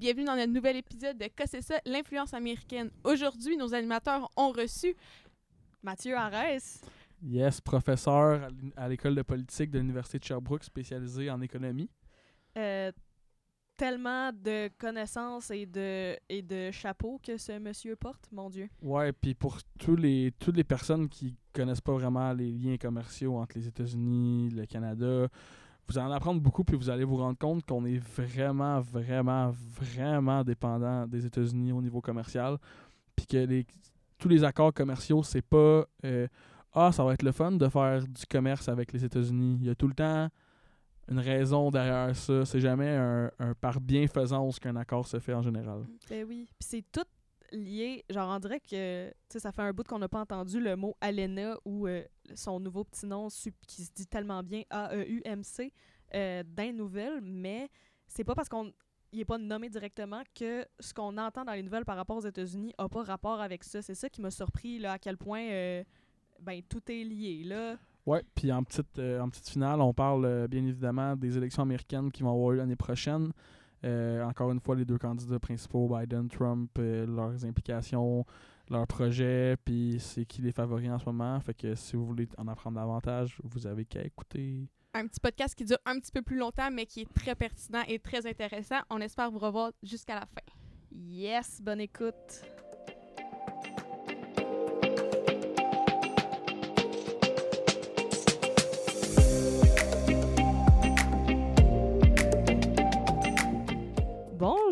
Bienvenue dans notre nouvel épisode de Que c'est ça, l'influence américaine. Aujourd'hui, nos animateurs ont reçu Mathieu Arès, Yes, professeur à l'école de politique de l'Université de Sherbrooke, spécialisé en économie. euh, tellement de connaissances et de, et de chapeaux que ce monsieur porte, mon Dieu. Ouais, puis pour tous les, toutes les personnes qui connaissent pas vraiment les liens commerciaux entre les États-Unis, le Canada, vous allez en apprendre beaucoup, puis vous allez vous rendre compte qu'on est vraiment, vraiment, vraiment dépendant des États-Unis au niveau commercial, puis que tous les accords commerciaux, c'est pas euh, ah, ça va être le fun de faire du commerce avec les États-Unis. Il y a tout le temps une raison derrière ça. C'est jamais un, un par bienfaisance qu'un accord se fait en général. Ben oui. Puis c'est tout lié. Genre, on dirait que ça fait un bout qu'on n'a pas entendu le mot Alena ou euh, son nouveau petit nom qui se dit tellement bien A-E-U-M-C euh, dans les nouvelles, mais c'est pas parce qu'on il est pas nommé directement que ce qu'on entend dans les nouvelles par rapport aux États-Unis a pas rapport avec ça. C'est ça qui m'a surpris, là, à quel point euh, ben, tout est lié. Là. Ouais, puis en petite, euh, en petite finale, on parle bien évidemment des élections américaines qui vont avoir lieu l'année prochaine. Euh, encore une fois, les deux candidats principaux, Biden, Trump, euh, leurs implications, leurs projets, puis c'est qui les favoris en ce moment. Fait que si vous voulez en apprendre davantage, vous avez qu'à écouter. Un petit podcast qui dure un petit peu plus longtemps, mais qui est très pertinent et très intéressant. On espère vous revoir jusqu'à la fin. Yes, bonne écoute.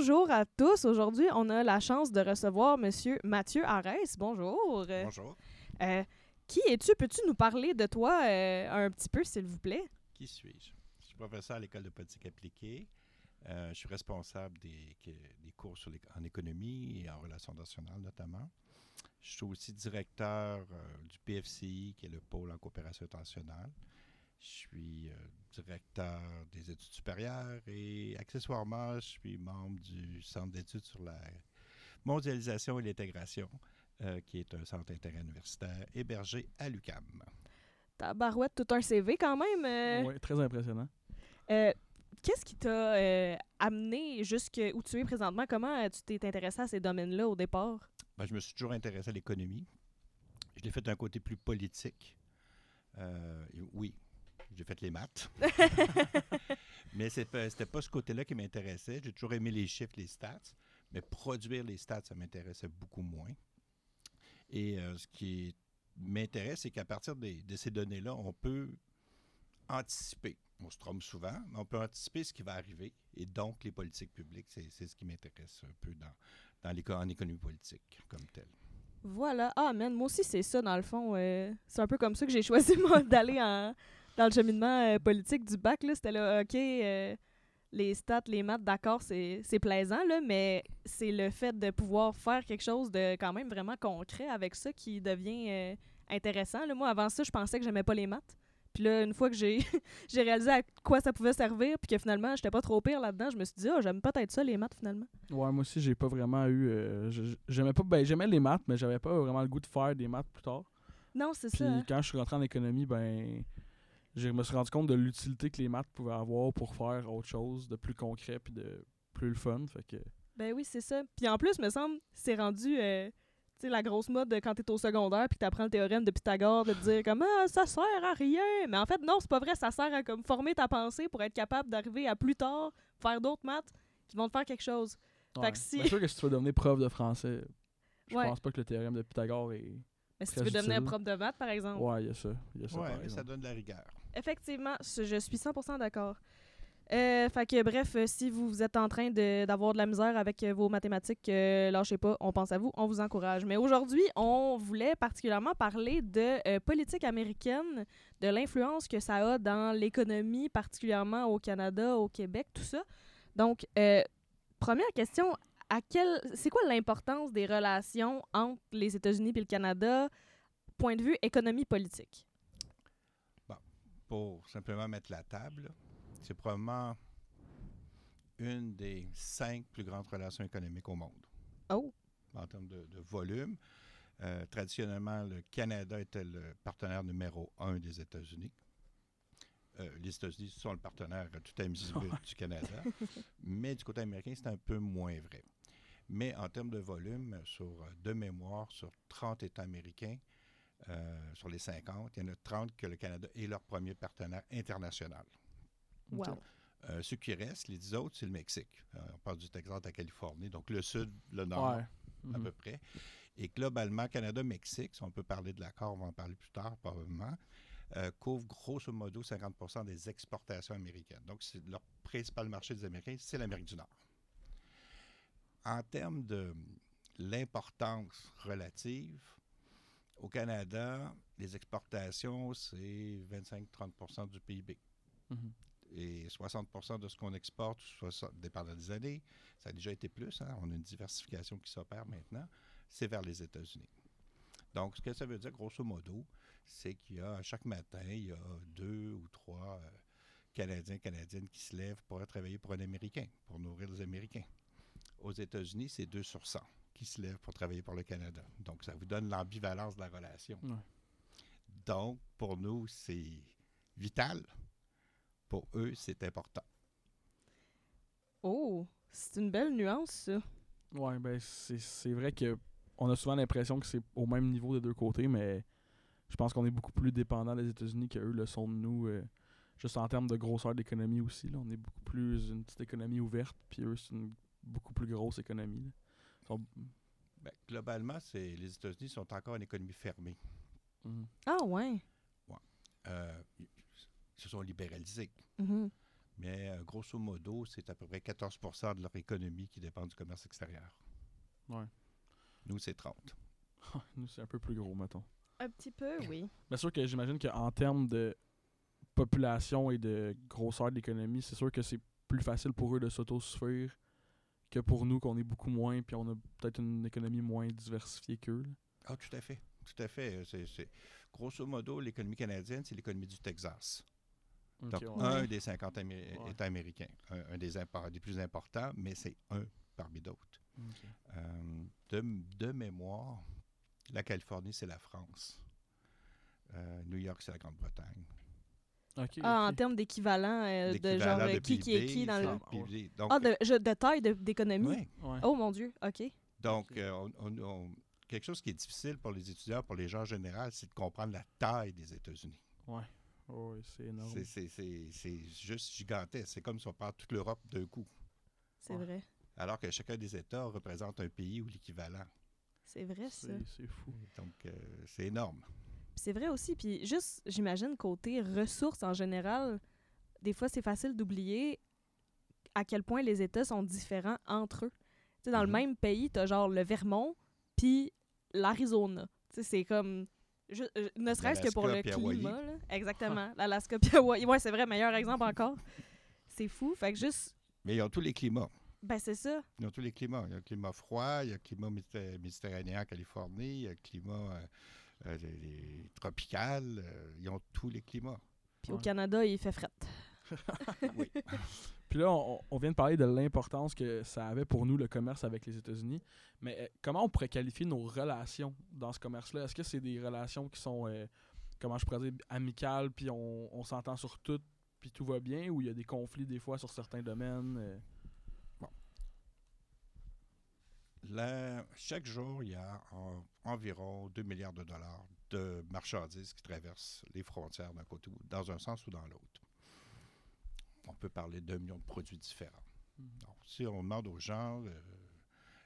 Bonjour à tous. Aujourd'hui, on a la chance de recevoir Monsieur Mathieu Arès. Bonjour. Bonjour. Euh, qui es-tu? Peux-tu nous parler de toi euh, un petit peu, s'il vous plaît? Qui suis-je? Je suis professeur à l'École de politique appliquée. Euh, je suis responsable des, cours sur en économie et en relations internationales notamment. Je suis aussi directeur du PFCI, qui est le pôle en coopération internationale. Je suis euh, directeur des études supérieures et accessoirement, je suis membre du Centre d'études sur la mondialisation et l'intégration, euh, qui est un centre d'intérêt universitaire hébergé à l'UCAM. Tabarouette, tout un CV quand même. euh. Ouais, très impressionnant. Euh, Qu'est-ce qui t'a euh, amené jusqu'où tu es présentement? Comment tu t'es intéressé à ces domaines-là au départ? Ben, je me suis toujours intéressé à l'économie. Je l'ai fait d'un côté plus politique. Euh, oui, j'ai fait les maths. mais ce n'était pas ce côté-là qui m'intéressait. J'ai toujours aimé les chiffres, les stats. Mais produire les stats, ça m'intéressait beaucoup moins. Et euh, ce qui m'intéresse, c'est qu'à partir des- de ces données-là, on peut anticiper. On se trompe souvent, mais on peut anticiper ce qui va arriver. Et donc, les politiques publiques, c'est ce qui m'intéresse un peu dans, dans l'éco- en économie politique comme telle. Voilà. Ah, man, moi aussi, c'est ça, dans le fond. euh, c'est un peu comme ça que j'ai choisi, moi, d'aller en- dans le cheminement euh, politique du bac. là. C'était là, OK, euh, les stats, les maths, d'accord, c'est c'est plaisant, là, mais c'est le fait de pouvoir faire quelque chose de quand même vraiment concret avec ça qui devient euh, intéressant. là. Moi, avant ça, je pensais que j'aimais pas les maths. Puis là, une fois que j'ai j'ai réalisé à quoi ça pouvait servir, puis que finalement, j'étais pas trop pire là-dedans, je me suis dit, ah, j'aime peut-être ça, les maths, finalement. Ouais, moi aussi, j'ai pas vraiment eu. euh, j'aimais pas. Ben, j'aimais les maths, mais j'avais pas vraiment le goût de faire des maths plus tard. Non, c'est Puis ça. hein. quand je suis rentré en économie, ben, je me suis rendu compte de l'utilité que les maths pouvaient avoir pour faire autre chose de plus concret puis de plus le fun. Fait que Ben oui, c'est ça. Puis en plus, me semble, c'est rendu euh, tu sais, la grosse mode de quand t'es au secondaire puis que t'apprends le théorème de Pythagore de te dire comme ah ça sert à rien. Mais en fait non, c'est pas vrai, ça sert à comme former ta pensée pour être capable d'arriver à plus tard faire d'autres maths qui vont te faire quelque chose. Fait Ouais. que si- Bien sûr que si tu veux devenir prof de français, je Ouais. pense pas que le théorème de Pythagore est. Mais si tu veux devenir utile. prof de maths par exemple. Ouais, il y a ça. Y a ça, Oui, par mais ça exemple. donne de la rigueur. Effectivement, je suis 100% d'accord. Euh, fait que bref, euh, si vous êtes en train d'avoir de, la misère avec euh, vos mathématiques, euh, lâchez pas, on pense à vous, on vous encourage. Mais aujourd'hui, on voulait particulièrement parler de politique américaine, de l'influence que ça a dans l'économie, particulièrement au Canada, au Québec, tout ça. Donc, première question, c'est quoi l'importance des relations entre les États-Unis et le Canada, point de vue économie politique? Pour simplement mettre la table, c'est probablement une des cinq plus grandes relations économiques au monde. Oh. En termes de, de volume. Euh, traditionnellement, le Canada était le partenaire numéro un des États-Unis. Euh, les États-Unis sont le partenaire tout invisible du Canada. Mais du côté américain, c'est un peu moins vrai. Mais en termes de volume, sur euh, de mémoire, sur 30 États américains, euh, sur les 50, il y en a 30 que le Canada est leur premier partenaire international. Wow. Euh, ceux qui restent, les 10 autres, c'est le Mexique. Euh, on parle du Texas, de la Californie, donc le sud, le nord, Ouais. à Mhm. peu près. Et globalement, Canada-Mexique, si on peut parler de l'accord, on va en parler plus tard probablement, euh, couvre grosso modo 50 des exportations américaines. Donc, c'est leur principal marché des Américains, c'est l'Amérique du Nord. En termes de l'importance relative, au Canada, les exportations, c'est 25-30% du PIB. Mhm. Et 60% de ce qu'on exporte, soit dépendant des années, ça a déjà été plus. hein, On a une diversification qui s'opère maintenant. C'est vers les États-Unis. Donc, ce que ça veut dire, grosso modo, c'est qu'il y a, chaque matin, il y a deux ou trois euh, Canadiens, Canadiennes qui se lèvent pour travailler pour un Américain, pour nourrir les Américains. Aux États-Unis, c'est 2 sur 100 qui se lèvent pour travailler pour le Canada. Donc, ça vous donne l'ambivalence de la relation. Ouais. Donc, pour nous, c'est vital. Pour eux, c'est important. Oh, c'est une belle nuance, ça. Ouais, ben c'est c'est vrai que on a souvent l'impression que c'est au même niveau des deux côtés, mais je pense qu'on est beaucoup plus dépendant des États-Unis qu'eux le sont de nous. euh, juste en termes de grosseur d'économie aussi. Là, on est beaucoup plus une petite économie ouverte, puis eux, c'est une beaucoup plus grosse économie. là. Sont- Ben, globalement, c'est les États-Unis sont encore une économie fermée. Mhm. Ah, ouais. Euh, ils se sont libéralisés. Mhm. Mais euh, grosso modo, c'est à peu près 14% de leur économie qui dépend du commerce extérieur. Ouais. Nous, c'est 30. Nous, c'est un peu plus gros, mettons. Un petit peu, oui. Bien sûr que j'imagine qu'en termes de population et de grosseur de l'économie, c'est sûr que c'est plus facile pour eux de s'autosuffire que pour nous, qu'on est beaucoup moins, puis on a peut-être une économie moins diversifiée qu'eux. Ah, tout à fait. Tout à fait. Grosso modo, l'économie canadienne, c'est l'économie du Texas. Donc, ouais. un des 50 Amé- Ouais. États américains. Un, un des, des plus importants, mais c'est un parmi d'autres. Euh, de, de mémoire, la Californie, c'est la France. Euh, New York, c'est la Grande-Bretagne. Ah, en termes d'équivalent euh, de genre de euh, qui qui est qui dans le. c'est PIB. Donc, Ah, de, je- de taille d'économie? Ouais. Oh mon Dieu, OK. Donc, euh, on- on- on- quelque chose qui est difficile pour les étudiants, pour les gens en général, c'est de comprendre la taille des États-Unis. Ouais. Oh, ouais, c'est énorme. C'est- juste gigantesque. C'est comme si on parle toute l'Europe d'un coup. C'est Ouais. vrai. Alors que chacun des États représente un pays ou l'équivalent. C'est vrai, ça. C'est c'est fou. Donc, euh, c'est énorme. C'est vrai aussi. Puis juste, j'imagine, côté ressources en général, des fois, c'est facile d'oublier à quel point les États sont différents entre eux. Tu dans Mhm. le même pays, t'as genre le Vermont puis l'Arizona. Tu c'est comme... euh, ne serait-ce que pour le climat. là. Exactement. L'Alaska puis Hawaï. Ouais, c'est vrai, meilleur exemple encore. C'est fou. Fait que juste... Mais ils ont tous les climats. Ben, c'est ça. Ils ont tous les climats. Il y a le climat froid, il y a le climat méditer- méditerranéen en Californie, il y a le climat euh, euh, les- les tropical. euh, ils ont tous les climats. Puis au. Canada, il fait fret. Oui. Puis là, on, on vient de parler de l'importance que ça avait pour nous, le commerce avec les États-Unis. Mais euh, comment on pourrait qualifier nos relations dans ce commerce-là? Est-ce que c'est des relations qui sont, euh, comment je pourrais dire, amicales, puis on, on s'entend sur tout, puis tout va bien, ou il y a des conflits des fois sur certains domaines? Chaque jour, il y a en- environ 2 milliards de dollars de marchandises qui traversent les frontières d'un côté ou dans un sens ou dans l'autre. On peut parler d'un million de produits différents. Donc, si on demande aux gens, euh,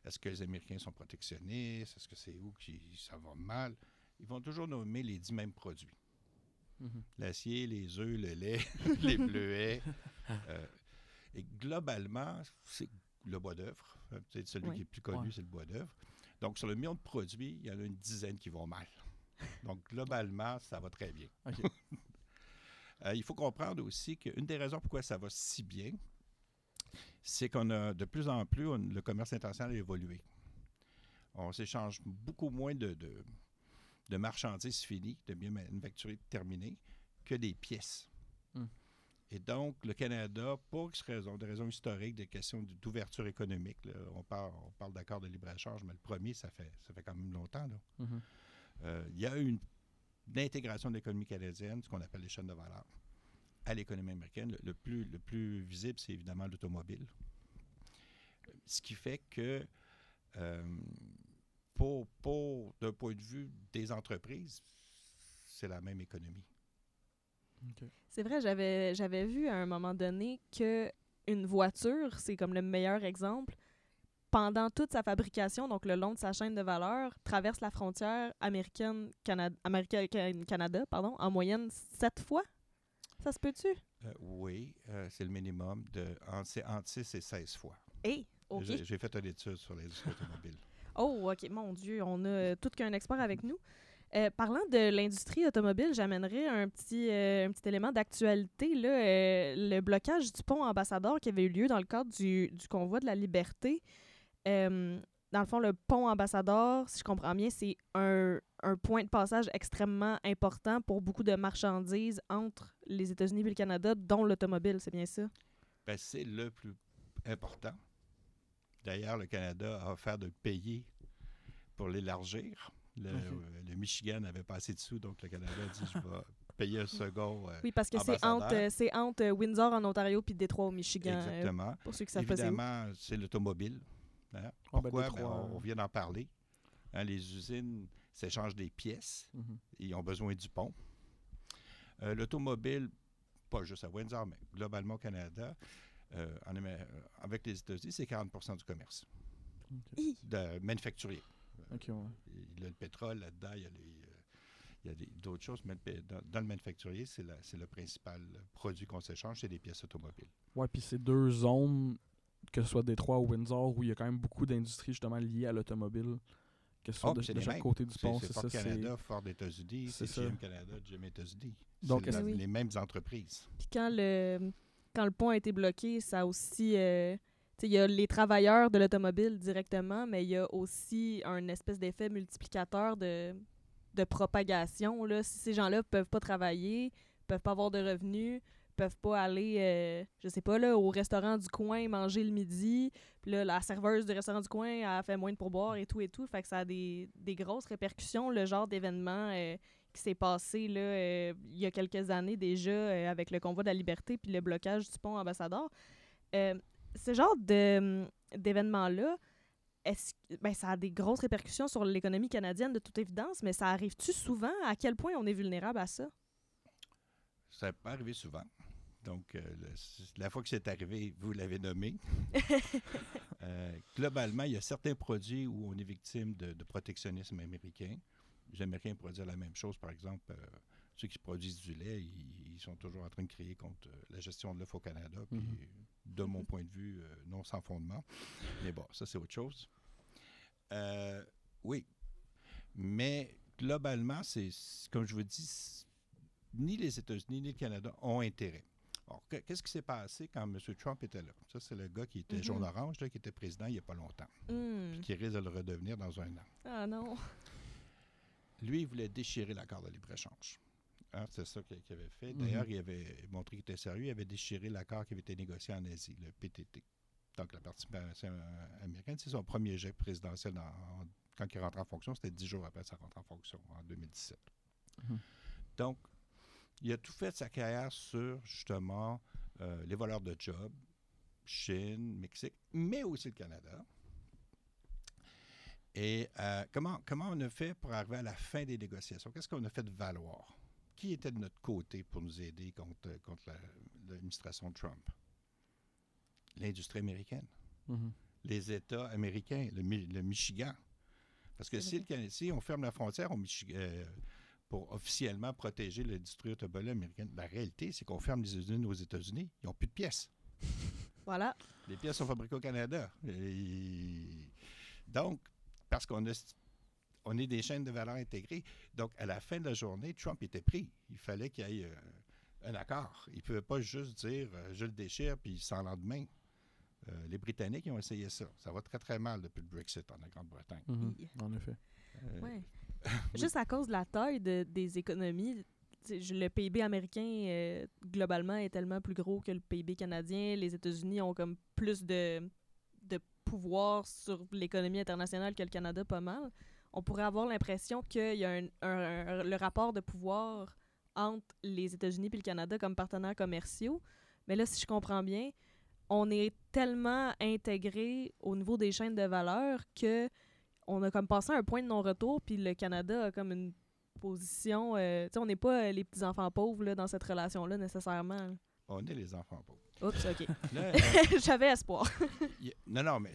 est-ce que les Américains sont protectionnistes, est-ce que c'est où qui ça va mal, ils vont toujours nommer les dix mêmes produits. Mhm. L'acier, les œufs, le lait, les bleuets. Euh, et globalement, c'est le bois d'œuvre. Peut-être celui Oui. qui est plus connu, Ouais. c'est le bois d'œuvre. Donc, sur le million de produits, il y en a une dizaine qui vont mal. Donc, globalement, ça va très bien. Euh, il faut comprendre aussi qu'une des raisons pourquoi ça va si bien, c'est qu'on a de plus en plus, on- le commerce international a évolué. On s'échange beaucoup moins de, de, de marchandises finies, de biens manufacturés terminés, que des pièces. Hmm. Et donc, le Canada, pour X raisons, des raisons historiques, des questions d'ouverture économique, là, on parle, on parle d'accord de libre-échange, mais le premier, ça fait, ça fait quand même longtemps. là. Mhm. Euh, il y a eu une, une intégration de l'économie canadienne, ce qu'on appelle les chaînes de valeur, à l'économie américaine. Le, le plus, le plus visible, c'est évidemment l'automobile. Ce qui fait que, euh, pour, pour- d'un point de vue des entreprises, c'est la même économie. C'est vrai, j'avais j'avais vu à un moment donné que une voiture, c'est comme le meilleur exemple. Pendant toute sa fabrication, donc le long de sa chaîne de valeur, traverse la frontière américaine Canada, américaine Canada, pardon, en moyenne sept fois. Ça se peut-tu? Euh, oui, euh, c'est le minimum. De, c'est entre 6 et 16 fois. Hey, ok. J'ai j'ai fait une étude sur l'industrie automobile. Oh, ok, mon Dieu, on a tout qu'un expert avec nous. Euh, parlant de l'industrie automobile, j'amènerais un petit, euh, un petit élément d'actualité. Euh, le blocage du pont ambassadeur qui avait eu lieu dans le cadre du, du convoi de la liberté. Dans le fond, le pont ambassadeur, si je comprends bien, c'est un, un point de passage extrêmement important pour beaucoup de marchandises entre les États-Unis et le Canada, dont l'automobile, c'est bien ça? Ben, c'est le plus important. D'ailleurs, le Canada a offert de payer pour l'élargir. Le, euh, le Michigan n'avait pas assez de sous, donc le Canada a dit je vais payer un second. euh, Oui, parce que c'est entre, euh, entre Windsor en Ontario puis Détroit au Michigan. euh, Exactement. pour ceux qui savent. Évidemment, c'est l'automobile. hein? Ah, ben, Pourquoi? Ben, Détroit, on, on vient d'en parler. Hein, les usines s'échangent des pièces. Mhm. Ils ont besoin du pont. Euh, L'automobile, pas juste à Windsor, mais globalement au Canada, en avec les États-Unis, c'est 40% du commerce de manufacturier. Ok, ouais. Il y a le pétrole là-dedans, il y a, les, euh, il y a des- d'autres choses, mais dans, dans le manufacturier, c'est la- c'est le principal produit qu'on s'échange, c'est des pièces automobiles. Ouais, puis c'est deux zones, que ce soit Détroit ou Windsor, où il y a quand même beaucoup d'industries justement liées à l'automobile, que ce soit Oh, de, chaque mêmes. côté du pont. c'est C'est Ford ça, c'est... Canada, Ford États-Unis, c'est. GM Canada, GM États-Unis. Donc, la- Oui. les mêmes entreprises. Puis quand le, quand le pont a été bloqué, ça a aussi. euh, il y a les travailleurs de l'automobile directement, mais il y a aussi un espèce d'effet multiplicateur de, de propagation. Là. Si ces gens-là peuvent pas travailler, peuvent pas avoir de revenus, peuvent pas aller, euh, je sais pas, là, au restaurant du coin manger le midi, puis la serveuse du restaurant du coin a fait moins de pourboire et tout et tout. Fait que ça a des, des grosses répercussions, le genre d'événement euh, qui s'est passé là, euh, il y a quelques années déjà euh, avec le convoi de la liberté puis le blocage du pont ambassadeur. Ce genre de, d'événement-là, est-ce, ben, ça a des grosses répercussions sur l'économie canadienne de toute évidence, mais ça arrive-tu souvent? À quel point on est vulnérable à ça? Ça peut arriver souvent. Donc, euh, le- la fois que c'est arrivé, vous l'avez nommé. Euh, globalement, il y a certains produits où on est victime de, de protectionnisme américain. Les Américains pourraient dire la même chose, par exemple, euh, ceux qui produisent du lait, ils, ils sont toujours en train de crier contre euh, la gestion de l'œuf au Canada. Puis, Mhm. de mon point de vue, euh, non sans fondement. Mais bon, ça, c'est autre chose. Euh, oui. Mais globalement, c'est comme je vous dis, ni les États-Unis ni le Canada ont intérêt. Alors, que- qu'est-ce qui s'est passé quand M. Trump était là? Ça, c'est le gars qui était Mhm. jaune-orange, qui était président il n'y a pas longtemps, Hmm. qui risque de le redevenir dans un an. Ah non. Lui, il voulait déchirer l'accord de libre-échange. Hein, c'est ça qu'il avait fait. Mhm. D'ailleurs, il avait montré qu'il était sérieux. Il avait déchiré l'accord qui avait été négocié en Asie, le PTT. Donc, la participation américaine, c'est son premier jet présidentiel dans- en- quand il rentre en fonction. C'était dix jours après sa rentrée en fonction, en 2017. Mhm. Donc, il a tout fait de sa carrière sur, justement, euh, les voleurs de jobs, Chine, Mexique, mais aussi le Canada. Et euh, comment, comment on a fait pour arriver à la fin des négociations? Qu'est-ce qu'on a fait de valoir? Qui était de notre côté pour nous aider contre, contre la- l'administration Trump? L'industrie américaine, Mhm. les États américains, le, Mi- le Michigan. Parce que si, le si on ferme la frontière au euh, pour officiellement protéger l'industrie automobile américaine, la réalité, c'est qu'on ferme les usines aux États-Unis. Ils n'ont plus de pièces. Voilà. Les pièces sont fabriquées au Canada. Et donc, parce qu'on a, on est des chaînes de valeur intégrées. Donc, à la fin de la journée, Trump était pris. Il fallait qu'il y ait euh, un accord. Il ne pouvait pas juste dire euh, je le déchire puis sans lendemain. Euh, les Britanniques, ils ont essayé ça. Ça va très, très mal depuis le Brexit en Grande-Bretagne. Mhm, Oui. En effet. Euh, Ouais. oui. Juste à cause de la taille de- des économies, le PIB américain, euh, globalement, est tellement plus gros que le PIB canadien. Les États-Unis ont comme plus de, de pouvoir sur l'économie internationale que le Canada, pas mal. On pourrait avoir l'impression qu'il y a un, un- un- le rapport de pouvoir entre les États-Unis et le Canada comme partenaires commerciaux. Mais là, si je comprends bien, on est tellement intégré au niveau des chaînes de valeur que on a comme passé un point de non-retour, puis le Canada a comme une position. euh, tu sais, on n'est pas euh, les petits-enfants pauvres là, dans cette relation-là nécessairement. On est les enfants pauvres. Oups, OK. Euh, J'avais espoir. y non, non, mais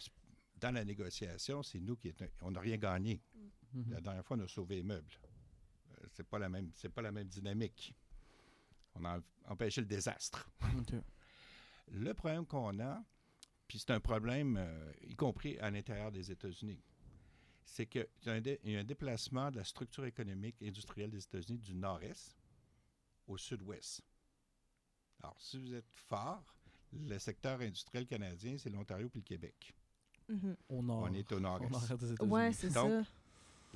dans la négociation, c'est nous qui étions- on n'a rien gagné. Mhm. La dernière fois, on a sauvé les meubles. Euh, c'est pas la même, c'est pas la même dynamique. On a empêché le désastre. Le problème qu'on a, puis c'est un problème euh, y compris à l'intérieur des États-Unis, c'est qu'il y, a un dé- il y a un déplacement de la structure économique et industrielle des États-Unis du nord-est au sud-ouest. Alors, si vous êtes fort, le secteur industriel canadien, c'est l'Ontario puis le Québec. Mhm. Au nord. On est au nord-est. nord des États-Unis. Ouais, c'est ça.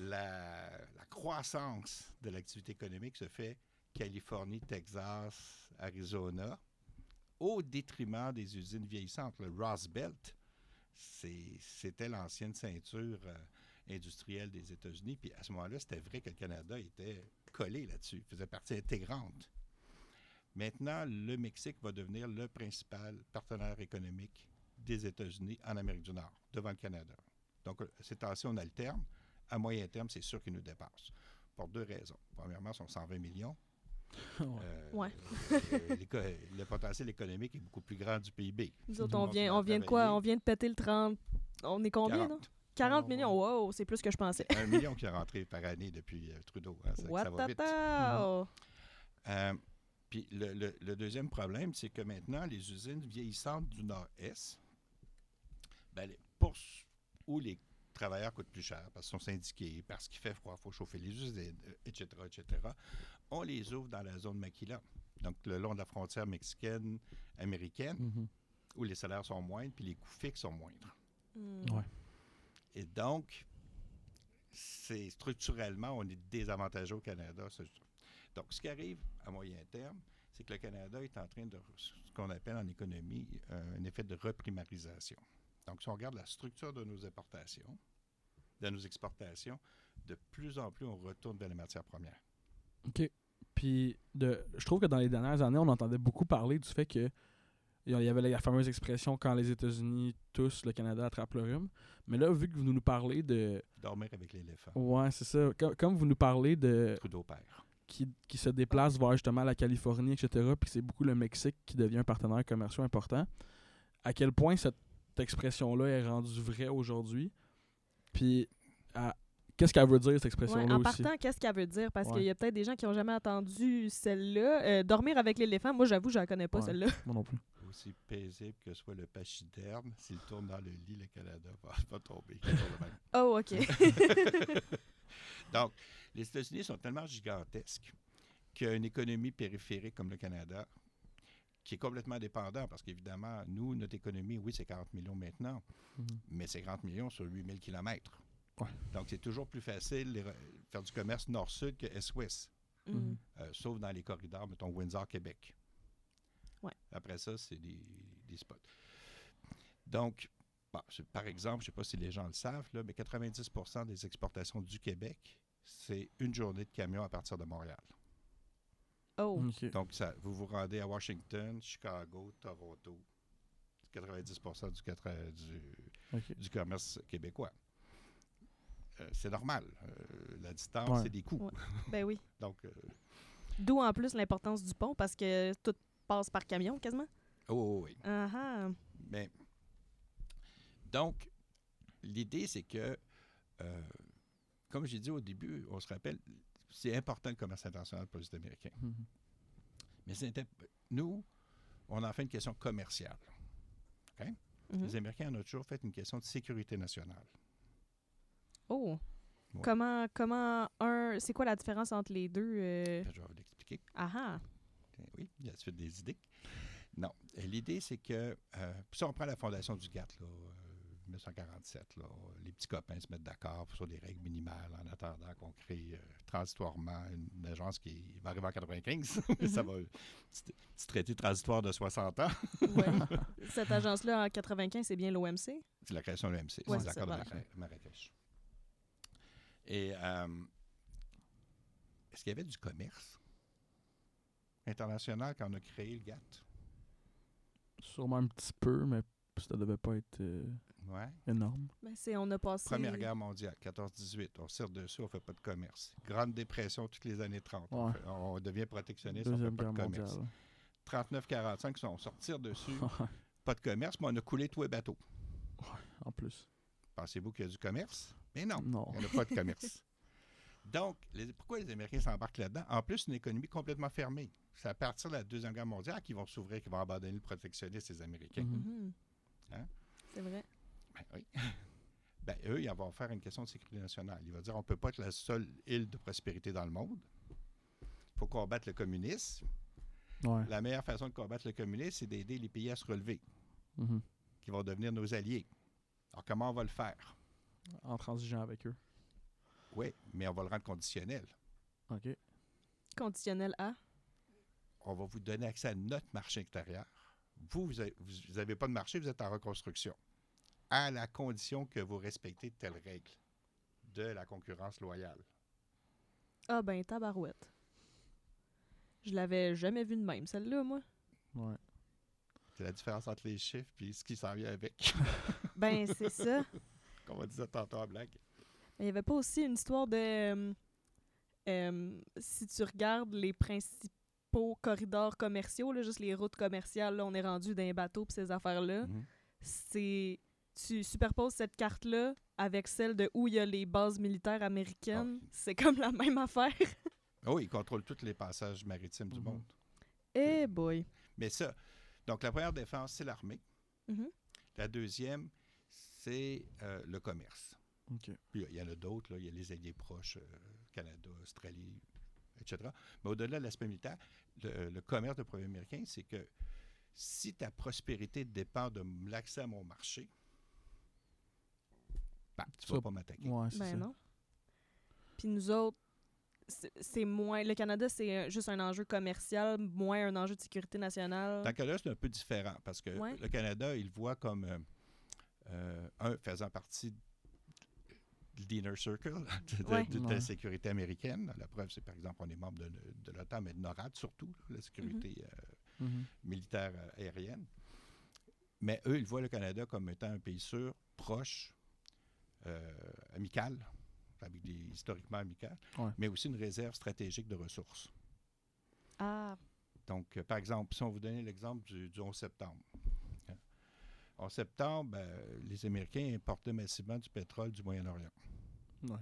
La, croissance de l'activité économique se fait Californie, Texas, Arizona, au détriment des usines vieillissantes. Le Rust Belt, c'était l'ancienne ceinture euh, industrielle des États-Unis. Puis à ce moment-là, c'était vrai que le Canada était collé là-dessus, faisait partie intégrante. Maintenant, le Mexique va devenir le principal partenaire économique des États-Unis en Amérique du Nord, devant le Canada. Donc, euh, ces temps-ci, on alterne. À moyen terme, c'est sûr qu'ils nous dépassent. Pour deux raisons. Premièrement, ils sont 120 millions. Ouais. Euh, Ouais. euh, le potentiel économique est beaucoup plus grand du PIB. Nous autres, on vient, on vient de quoi? On vient de péter le 30. On est combien, 40. là? 40 Oh, millions? Wow, c'est plus que je pensais. Un million qui est rentré par année depuis euh, Trudeau. hein, ça, ça va vite. Watata! Euh, puis le, le- le deuxième problème, c'est que maintenant, les usines vieillissantes du Nord-Est, ben, les- pour où les travailleurs coûtent plus cher parce qu'ils sont syndiqués, parce qu'il fait froid, il faut chauffer les usines, euh, etc., etc., on les ouvre dans la zone maquila. Donc, le long de la frontière mexicaine, américaine, Mhm. où les salaires sont moindres, puis les coûts fixes sont moindres. Hmm. Ouais. Et donc, c'est structurellement, on est désavantagé au Canada. Donc, ce qui arrive à moyen terme, c'est que le Canada est en train de, ce qu'on appelle en économie, euh, un effet de reprimarisation. Donc, si on regarde la structure de nos importations, de nos exportations, de plus en plus, on retourne vers les matières premières. OK. Puis, de, je trouve que dans les dernières années, on entendait beaucoup parler du fait que il y avait la fameuse expression quand les États-Unis toussent, le Canada attrape le rhume. Mais là, vu que vous nous parlez de. Dormir avec l'éléphant. Ouais, c'est ça. Com- Comme vous nous parlez de. Trudeau père. Qui, qui se déplace vers justement la Californie, etc., puis c'est beaucoup le Mexique qui devient un partenaire commercial important, à quel point cette expression-là est rendue vraie aujourd'hui? Puis, à- qu'est-ce qu'elle veut dire, cette Ouais, expression-là en aussi? partant, qu'est-ce qu'elle veut dire? Parce Ouais. qu'il y a peut-être des gens qui n'ont jamais entendu celle-là. Euh, dormir avec l'éléphant, moi, j'avoue, je la connais pas, Ouais. celle-là. Moi non plus. Aussi paisible que soit le pachyderme, s'il tourne dans le lit, le Canada va, va tomber. Oh, OK. Donc, les États-Unis sont tellement gigantesques qu'une économie périphérique comme le Canada, qui est complètement dépendant, parce qu'évidemment, nous, notre économie, oui, c'est 40 millions maintenant, Mhm. mais c'est 40 millions sur 8000 kilomètres. Ouais. Donc, c'est toujours plus facile de faire du commerce nord-sud que est-ouest, Hmm. euh, sauf dans les corridors, mettons Windsor-Québec. Ouais. Après ça, c'est des, des spots. Donc, bon, c'est- par exemple, je ne sais pas si les gens le savent, là, mais 90% des exportations du Québec, c'est une journée de camion à partir de Montréal. Oh. Donc, ça, vous vous rendez à Washington, Chicago, Toronto. C'est 90 du, quatre- du, commerce québécois. Euh, c'est normal. Euh, la distance, Ouais. c'est des coûts. Ouais. Ben oui. Donc, euh, D'où en plus l'importance du pont, parce que tout passe par camion, quasiment. oh, oh, oui. Ah ah. Mais, donc, l'idée, c'est que, euh, comme j'ai dit au début, on se rappelle, c'est important le commerce international pour les Américains. Mhm. Mais inté- nous, on en fait une question commerciale. Mhm. Les Américains en ont toujours fait une question de sécurité nationale. Oh. Ouais. Comment, comment un. C'est quoi la différence entre les deux? euh? Je vais vous l'expliquer. Ah ah. Eh Oui, il y a la suite des idées. Non. L'idée, c'est que, euh, puis ça, on prend la fondation du GATT, là, euh, 1947, là, les petits copains se mettent d'accord sur des règles minimales en attendant qu'on crée euh, transitoirement une, agence qui va arriver en 95. Mais ça va, petit, petit traité transitoire de 60 ans. Ouais. Cette agence-là, en 95, c'est bien l'OMC. C'est la création de l'OMC, Ouais, c'est l'accord de Marrakech. Et euh, est-ce qu'il y avait du commerce international quand on a créé le GATT? Sûrement un petit peu, mais ça devait pas être euh, Ouais. énorme. Ben, c'est, on a passé. Première guerre mondiale, 14-18. On se tire dessus, on ne fait pas de commerce. Grande dépression toutes les années 30. On, fait- on devient protectionniste, on ne fait pas de commerce. mondiale. 39-45, on sort tire dessus, pas de commerce, mais on a coulé tous les bateaux. en plus. Pensez-vous qu'il y a du commerce? Mais non, Non. il n'y en a pas de commerce. Donc, les- pourquoi les Américains s'embarquent là-dedans? En plus, une économie complètement fermée. C'est à partir de la Deuxième Guerre mondiale qu'ils vont s'ouvrir, qu'ils vont abandonner le protectionnisme, les Américains. Mhm. Mhm. Hein? C'est vrai. Ben oui. Ben, eux, ils vont faire une question de sécurité nationale. Ils vont dire on ne peut pas être la seule île de prospérité dans le monde. Il faut combattre le communisme. Ouais. La meilleure façon de combattre le communisme, c'est d'aider les pays à se relever, Mhm. qui vont devenir nos alliés. Alors, comment on va le faire? En transigeant avec eux. Oui, mais on va le rendre conditionnel. OK. Conditionnel à? On va vous donner accès à notre marché extérieur. Vous, vous n'avez pas de marché, vous êtes en reconstruction. À la condition que vous respectez telles règles de la concurrence loyale. Ah, ben, tabarouette. Je l'avais jamais vu de même, celle-là, moi. Ouais. C'est la différence entre les chiffres et ce qui s'en vient avec. Ben, c'est ça. Comme on disait tantôt en blague. Mais il n'y avait pas aussi une histoire de. euh, euh, si tu regardes les principaux corridors commerciaux, là, juste les routes commerciales, là, on est rendu d'un bateau pis ces affaires-là. Mhm. C'est. Tu superposes cette carte-là avec celle de où il y a les bases militaires américaines. Ah. C'est comme la même affaire. Ah oui, ils contrôlent tous les passages maritimes du Mhm. monde. Eh boy. Mais ça, donc la première défense, c'est l'armée. Mhm. La deuxième, c'est euh, le commerce. OK. Puis il y en a d'autres, il y a les alliés proches, euh, Canada, Australie, etc. Mais au-delà de l'aspect militaire, le, le commerce de premier américain, c'est que si ta prospérité dépend de l'accès à mon marché, ben, tu ne vas Ça- pas m'attaquer. Ouais, Ben ça. non. Puis nous autres, c'est moins. Le Canada, c'est euh, juste un enjeu commercial, moins un enjeu de sécurité nationale. Dans ce cas-là, c'est un peu différent parce que Ouais. le Canada, il voit comme euh, euh, un faisant partie de l'inner circle de, de- Ouais. de Ouais. la sécurité américaine. La preuve, c'est par exemple, on est membre de, de l'OTAN, mais de NORAD surtout, là, la sécurité euh, Mhm. militaire aérienne. Mais eux, ils voient le Canada comme étant un pays sûr, proche, euh, amical, avec des historiquement amical, Ouais. mais aussi une réserve stratégique de ressources. Ah, Donc, euh, par exemple, si on vous donnait l'exemple du, du 11 septembre. hein. 11 septembre, euh, les Américains importaient massivement du pétrole du Moyen-Orient. Ouais.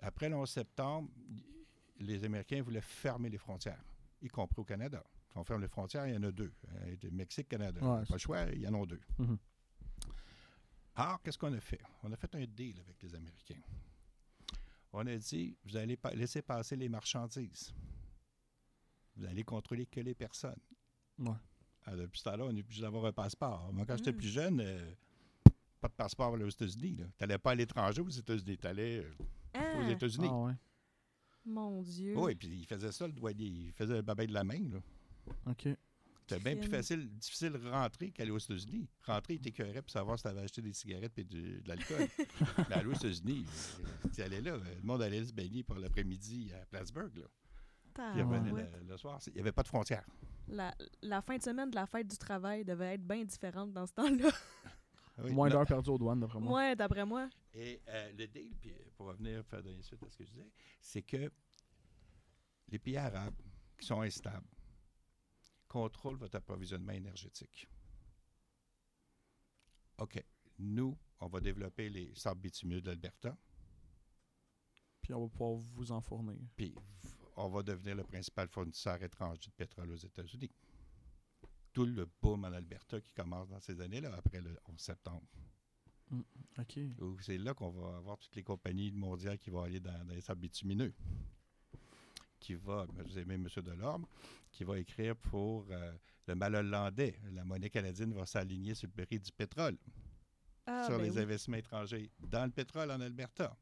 Après le 11 septembre, les Américains voulaient fermer les frontières, y compris au Canada. Si on ferme les frontières, il y en a deux. hein, Mexique-Canada. Ouais, pas le choix, il y en a deux. Mhm. Alors, qu'est-ce qu'on a fait? On a fait un deal avec les Américains. On a dit, vous allez laisser passer les marchandises. Vous allez contrôler que les personnes. Ouais. Depuis ce temps-là, on est obligé d'avoir un passeport. Moi, quand j'étais Mm. plus jeune, euh, pas de passeport aux États-Unis. Tu n'allais pas à l'étranger aux États-Unis, tu allais aux Ah, États-Unis. Ah ouais. mon Dieu. Oui, puis il faisait ça, le douanier. Il faisait le babin de la main. là. OK. C'était bien plus facile, difficile de rentrer qu'aller aux États-Unis. Rentrer, il t'écœurait pour savoir si tu avais acheté des cigarettes et de, de l'alcool. Mais aller aux États-Unis, tu allais là. Le monde allait se baigner pour l'après-midi à Plattsburgh. Là. Puis le, le soir. Il n'y avait pas de frontières. La, la fin de semaine de la fête du travail devait être bien différente dans ce temps-là. Oui. Moins d'heures perdues aux douanes, d'après moi. Moi, d'après moi. Et euh, le deal, puis pour revenir faire donner suite à ce que je disais, c'est que les pays arabes qui sont instables contrôlent votre approvisionnement énergétique. OK. Nous, on va développer les sables bitumineux de l'Alberta, Puis on va pouvoir vous en fournir. puis on va devenir le principal fournisseur étranger de pétrole aux États-Unis. Tout le boom en Alberta qui commence dans ces années-là, après le 11 septembre. OK. où c'est là qu'on va avoir toutes les compagnies mondiales qui vont aller dans, dans les sables bitumineux. Qui va, vous aimez M. Delorme, qui va écrire pour euh, le mal hollandais. La monnaie canadienne va s'aligner sur le prix du pétrole, Ah, sur ben les oui. investissements étrangers dans le pétrole en Alberta.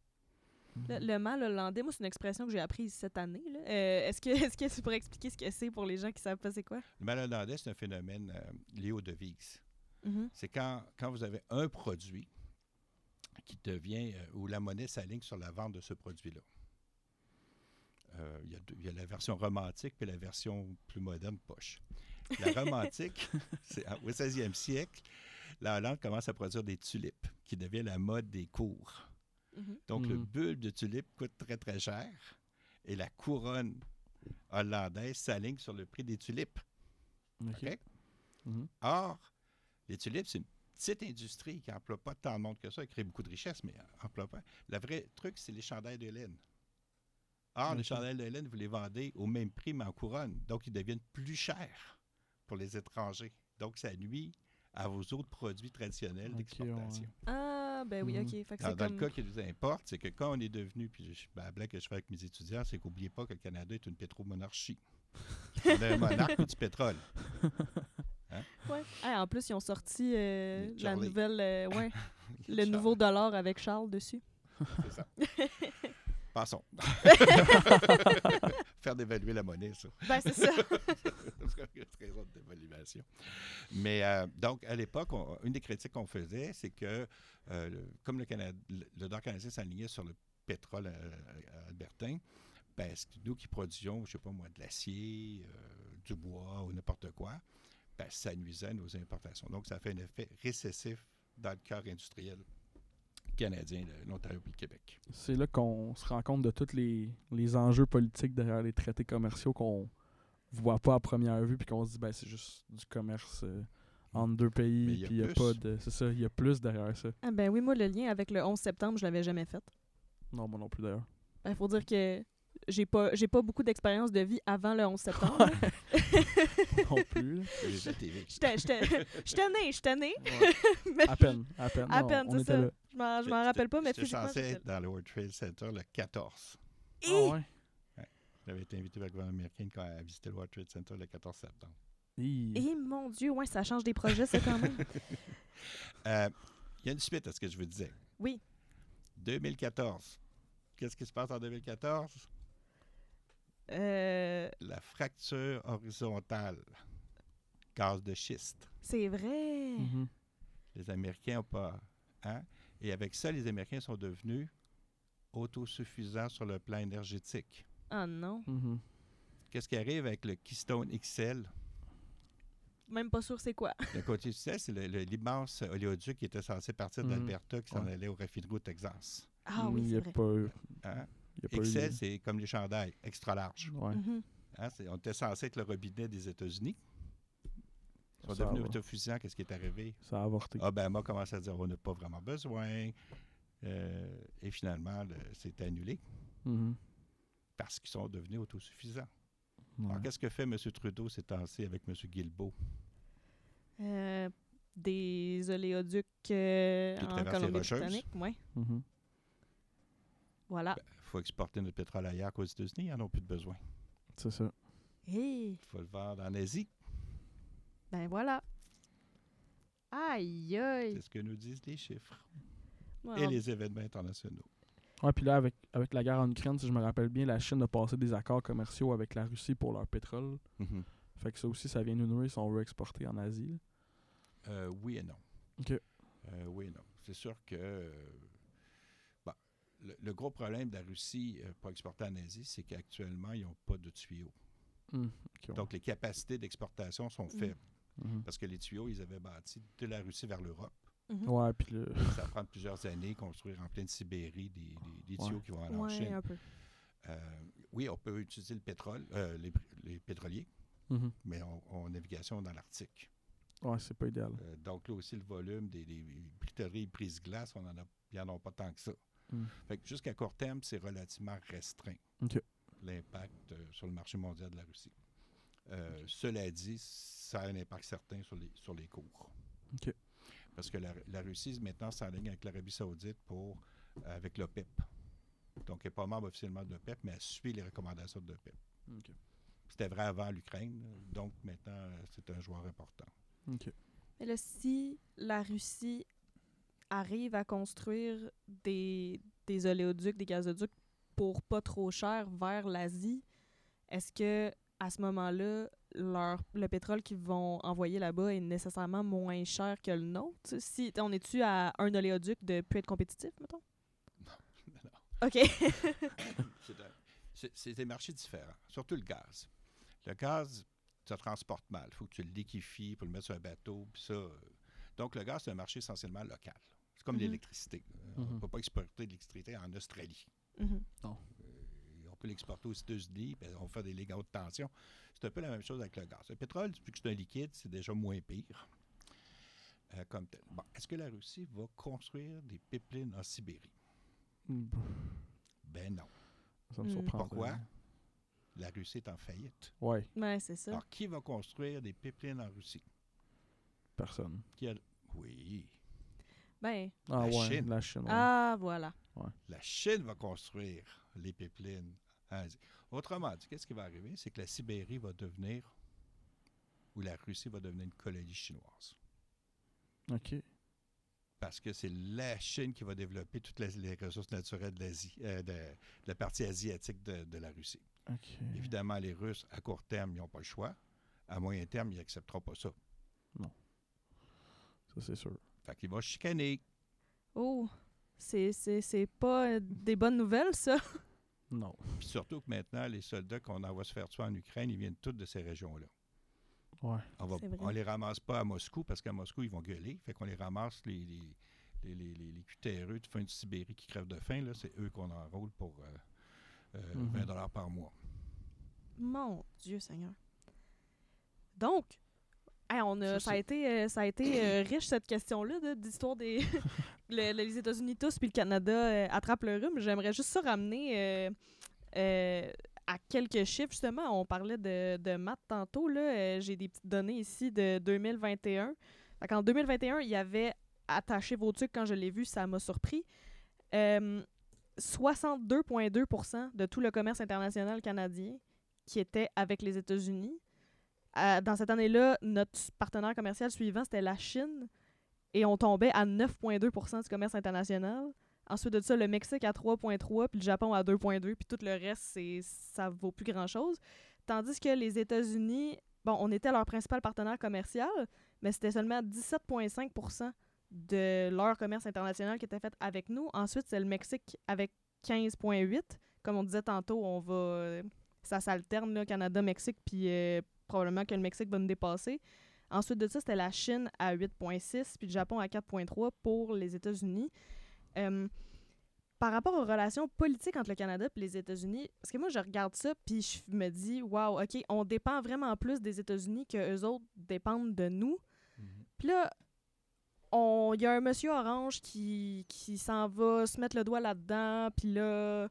Le, le mal hollandais, moi, c'est une expression que j'ai apprise cette année. Euh, est-ce que est-ce que tu pourrais expliquer ce que c'est pour les gens qui savent pas c'est quoi? Le mal hollandais, c'est un phénomène euh, lié aux devises. Mhm. C'est quand, quand vous avez un produit qui devient, où la monnaie s'aligne sur la vente de ce produit-là. Euh, Il y, a deux- il y a la version romantique et la version plus moderne poche. La romantique, c'est au 16e siècle, la Hollande commence à produire des tulipes, qui devient la mode des cours. Mhm. Donc, le Mhm. bulbe de tulipe coûte très, très cher et la couronne hollandaise s'aligne sur le prix des tulipes. OK. Mhm. Or, les tulipes, c'est une petite industrie qui n'emploie pas tant de monde que ça, qui crée beaucoup de richesses, mais n'emploie pas. Le vrai truc, c'est les chandails de laine. Or, les Ok. chandails de laine, vous les vendez au même prix, mais en couronne. Donc, ils deviennent plus chers pour les étrangers. Donc, ça nuit à vos autres produits traditionnels Ok, d'exportation. Ah, ben oui, Mhm. OK. Fait que Dans, c'est dans comme... le cas qui nous importe, c'est que quand on est devenu, puis je, ben, la blague que je fais avec mes étudiants, c'est qu'oubliez pas que le Canada est une pétromonarchie. on a un monarque du pétrole. Ouais. Ah, en plus, ils ont sorti euh, la nouvelle... euh, ouais, le nouveau dollar avec Charles dessus. C'est ça. Passons. Faire dévaluer la monnaie, ça. Ben, c'est ça. Raison d'évaluation. Mais euh, donc, à l'époque, une des critiques qu'on faisait, c'est que euh, comme le, Canada, le, dollar canadien s'alignait sur le pétrole euh, euh, albertain, ben, que nous qui produisions, je ne sais pas moi, de l'acier, euh, du bois ou n'importe quoi, ben, ça nuisait à nos importations. Donc, ça fait un effet récessif dans le cœur industriel canadien, de l'Ontario et le Québec. C'est là qu'on se rend compte de tous les, les enjeux politiques derrière les traités commerciaux qu'on voit pas à première vue, puis qu'on se dit, ben, c'est juste du commerce euh, entre deux pays, il y a puis il y a plus. pas de. C'est ça, il y a plus derrière ça. Ah, ben oui, moi, le lien avec le 11 septembre, je l'avais jamais fait. Non, moi non plus d'ailleurs. Il faut dire que j'ai pas j'ai pas beaucoup d'expérience de vie avant le 11 septembre. non plus. J'étais j'étais- j'étais née, j'étais née. À peine, à peine. À Non, peine, on c'est était ça. là. Je m'en je m'en rappelle pas, mais j'étais physiquement. censé être dans le World Trade Center le 14. là. Ah ouais? J'avais été invité par le gouvernement américain quand à visiter le World Trade Center le 14 septembre. Et mon Dieu, ouais, ça change des projets, ça quand même. Euh, Il y a une suite à ce que je vous disais. Oui. 2014. Qu'est-ce qui se passe en 2014? Euh, La fracture horizontale. Gaz de schiste. c'est vrai. Mhm. Les Américains n'ont pas. Hein? Et avec ça, les Américains sont devenus autosuffisants sur le plan énergétique. Ah non. Mhm. Qu'est-ce qui arrive avec le Keystone XL? Même pas sûr c'est quoi. Le côté XL, c'est l'immense oléoduc qui était censé partir Mhm. d'Alberta qui s'en Ouais. allait au raffinerie au Texas. Ah Il oui, y c'est a vrai. pas Hein? il y a pas eu XL, c'est comme les chandails, extra large. Ouais. Mhm. Hein, on était censé être le robinet des États-Unis. Ils sont Ça devenus va. autosuffisants. Qu'est-ce qui est arrivé? Ça a avorté. Obama commence à dire on n'a pas vraiment besoin. Euh, et finalement, le- c'est annulé Mhm. parce qu'ils sont devenus autosuffisants. Ouais. Alors, qu'est-ce que fait M. Trudeau ces temps-ci avec M. Guilbeault? Euh, des oléoducs euh, en. Colombie-Britannique. Ouais. Mhm. Voilà. Il faut exporter notre pétrole ailleurs qu'aux États-Unis. Ils n'en ont plus de besoin. C'est ça. Hey, Il faut le vendre en Asie. Ben voilà. Aïe, aïe. C'est ce que nous disent les chiffres et les événements internationaux. Ouais, puis là, avec, avec la guerre en Ukraine, si je me rappelle bien, la Chine a passé des accords commerciaux avec la Russie pour leur pétrole. Mhm. Fait que ça aussi, ça vient nous nourrir si on veut exporter en Asie. Euh, oui et non. OK. Euh, oui et non. C'est sûr que euh, bon, le, le gros problème de la Russie euh, pour exporter en Asie, c'est qu'actuellement, ils n'ont pas de tuyaux. Hmm, ouais. Donc, les capacités d'exportation sont Mm. Mhm. parce que les tuyaux, ils avaient bâti de la Russie vers l'Europe. Mhm. Ouais, puis le... Ça va prendre plusieurs années construire en pleine Sibérie des, des- des tuyaux Ouais. qui vont aller en Chine. un peu. Euh, oui, on peut utiliser le pétrole, euh, les, les pétroliers, Mhm. mais on, on navigation dans l'Arctique. Ouais, c'est pas idéal. Euh, donc là aussi, le volume des, des briteries brise-glace, on en a, ils n'en ont pas tant que ça. Mm. Fait que jusqu'à court terme, c'est relativement restreint, l'impact euh, sur le marché mondial de la Russie. Euh, cela dit, ça a un impact certain sur les, sur les cours. OK. Parce que la, la Russie, maintenant, s'enligne avec l'Arabie saoudite pour, avec l'OPEP. Donc, elle n'est pas membre officiellement de l'OPEP, mais elle suit les recommandations de l'OPEP. OK. C'était vrai avant l'Ukraine, donc maintenant, euh, c'est un joueur important. OK. Mais là, si la Russie arrive à construire des, des oléoducs, des gazoducs pour pas trop cher vers l'Asie, est-ce que à ce moment-là, leur, le pétrole qu'ils vont envoyer là-bas est nécessairement moins cher que le nôtre? Si on est-tu à un oléoduc de plus être compétitif, mettons? Non. OK. C'est des marchés différents, surtout le gaz. Le gaz, ça transporte mal. Il faut que tu le liquéfies pour le mettre sur un bateau. puis ça, euh, donc, le gaz, c'est un marché essentiellement local. C'est comme Mhm. l'électricité. On ne Mhm. peut pas exporter de l'électricité en Australie. On peut l'exporter aux États-Unis, puis on fait des lignes à haute tension. C'est un peu la même chose avec le gaz. Le pétrole, vu que c'est un liquide, c'est déjà moins pire. euh, comme tel. Bon, est-ce que la Russie va construire des pipelines en Sibérie? Ben non. Ça me surprend. Pourquoi? La Russie est en faillite. Ouais, Ouais, c'est ça. Alors, qui va construire des pipelines en Russie? personne. Qui a... Oui, Ben, Ah La ouais, Chine. la Chine. ouais. ah, voilà. la Chine va construire les pipelines Asie. Autrement dit, qu'est-ce qui va arriver? C'est que la Sibérie va devenir, ou la Russie va devenir une colonie chinoise. OK. Parce que c'est la Chine qui va développer toutes les, les ressources naturelles de, l'Asie, euh, de, de la partie asiatique de, de la Russie. OK. Évidemment, les Russes, à court terme, ils n'ont pas le choix. À moyen terme, ils n'accepteront pas ça. Ça, c'est sûr. Fait qu'ils vont chicaner. Oh, c'est, c'est, c'est pas des bonnes nouvelles, ça. Non. Puis surtout que maintenant, les soldats qu'on envoie se faire tuer en Ukraine, ils viennent tous de ces régions-là. Ouais. On on les ramasse pas à Moscou parce qu'à Moscou, ils vont gueuler. Fait qu'on les ramasse, les, les, les, les, les, les cutéreux de fin de Sibérie qui crèvent de faim. là, C'est eux qu'on enrôle pour euh, euh, Mhm. 20 dollars par mois. Mon Dieu Seigneur. Donc, hey, on a, Ça, ça, a été, euh, ça a été euh, riche, cette question-là, de- d'histoire des... le- le- les États-Unis tous, puis le Canada euh, attrape le rhume. J'aimerais juste ça ramener euh, à quelques chiffres, justement. On parlait de, de maths tantôt, là. J'ai des petites données ici de 2021. Fait qu'en 2021, il y avait attaché vos trucs quand je l'ai vu, ça m'a surpris. Euh, 62,2% de tout le commerce international canadien qui était avec les États-Unis. Euh, dans cette année-là, notre partenaire commercial suivant, c'était la Chine. Et on tombait à 9,2% du commerce international. Ensuite de ça, le Mexique à 3,3 puis le Japon à 2,2 puis tout le reste, c'est ça vaut plus grand-chose. Tandis que les États-Unis, bon, on était leur principal partenaire commercial, mais c'était seulement 17,5% de leur commerce international qui était fait avec nous. Ensuite, c'est le Mexique avec 15,8. Comme on disait tantôt, on va ça s'alterne, Canada, Mexique, puis euh, probablement que le Mexique va nous dépasser. Ensuite de ça, c'était la Chine à 8,6 puis le Japon à 4,3 pour les États-Unis. Euh, par rapport aux relations politiques entre le Canada et les États-Unis, parce que moi, je regarde ça puis je me dis, waouh, OK, on dépend vraiment plus des États-Unis que eux autres dépendent de nous. Puis là, on- il y a un monsieur orange qui, qui s'en va se mettre le doigt là-dedans, puis là,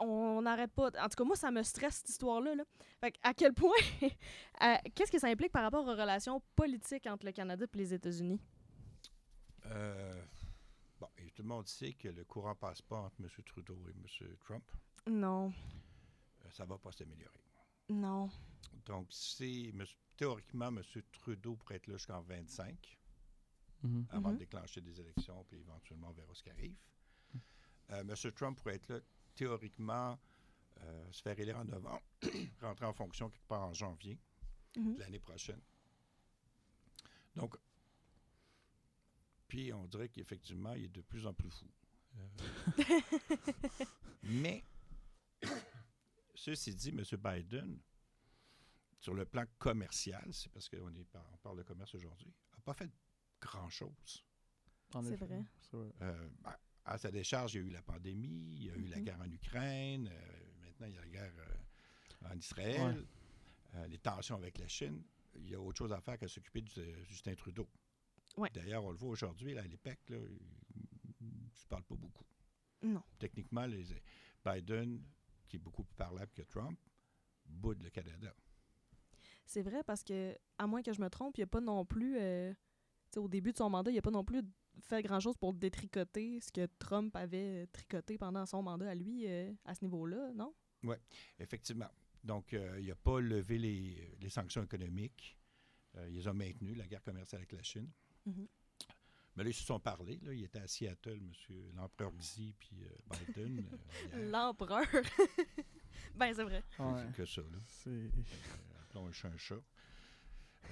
on n'arrête pas. En tout cas, moi, ça me stresse, cette histoire-là. Là. Fait que à quel point. euh, Qu'est-ce que ça implique par rapport aux relations politiques entre le Canada et les États-Unis? Euh, bon, et tout le monde sait que le courant passe pas entre M. Trudeau et M. Trump. Non, Euh, ça va pas s'améliorer. non. Donc, c'est monsieur- théoriquement, M. Trudeau pourrait être là jusqu'en 25 Mhm. avant Mhm. de déclencher des élections, puis éventuellement, on verra ce qui arrive. Euh, M. Trump pourrait être là théoriquement, euh, se faire élire en novembre, rentrer en fonction quelque part en janvier Mhm. de l'année prochaine. Donc, puis on dirait qu'effectivement, il est de plus en plus fou. Euh, mais, ceci dit, M. Biden, sur le plan commercial, c'est parce qu'on est par- on parle de commerce aujourd'hui, n'a pas fait grand-chose. C'est vrai. Euh, ben, à sa décharge, il y a eu la pandémie, il y a eu la Mhm. guerre en Ukraine, euh, maintenant il y a la guerre euh, en Israël, euh, les tensions avec la Chine. Il y a autre chose à faire que s'occuper de Justin Trudeau. Ouais. D'ailleurs, on le voit aujourd'hui, à l'EPEC, là, il ne parle pas beaucoup. Non. Techniquement, les, Biden, qui est beaucoup plus parlable que Trump, boude le Canada. C'est vrai parce que, à moins que je me trompe, il n'y a pas non plus. au début de son mandat, il n'y a pas non plus fait grand-chose pour détricoter ce que Trump avait tricoté pendant son mandat à lui euh, à ce niveau-là, non? Effectivement. Donc, euh, il n'a pas levé les, les sanctions économiques. Euh, il les a maintenues, la guerre commerciale avec la Chine. Mhm. Mais là, ils se sont parlé. Là. Il était à Seattle, monsieur l'empereur Xi puis euh, Biden. euh. L'empereur. ben, c'est vrai. Ouais. C'est que ça, là. C'est. Euh, appelons un chat un chat.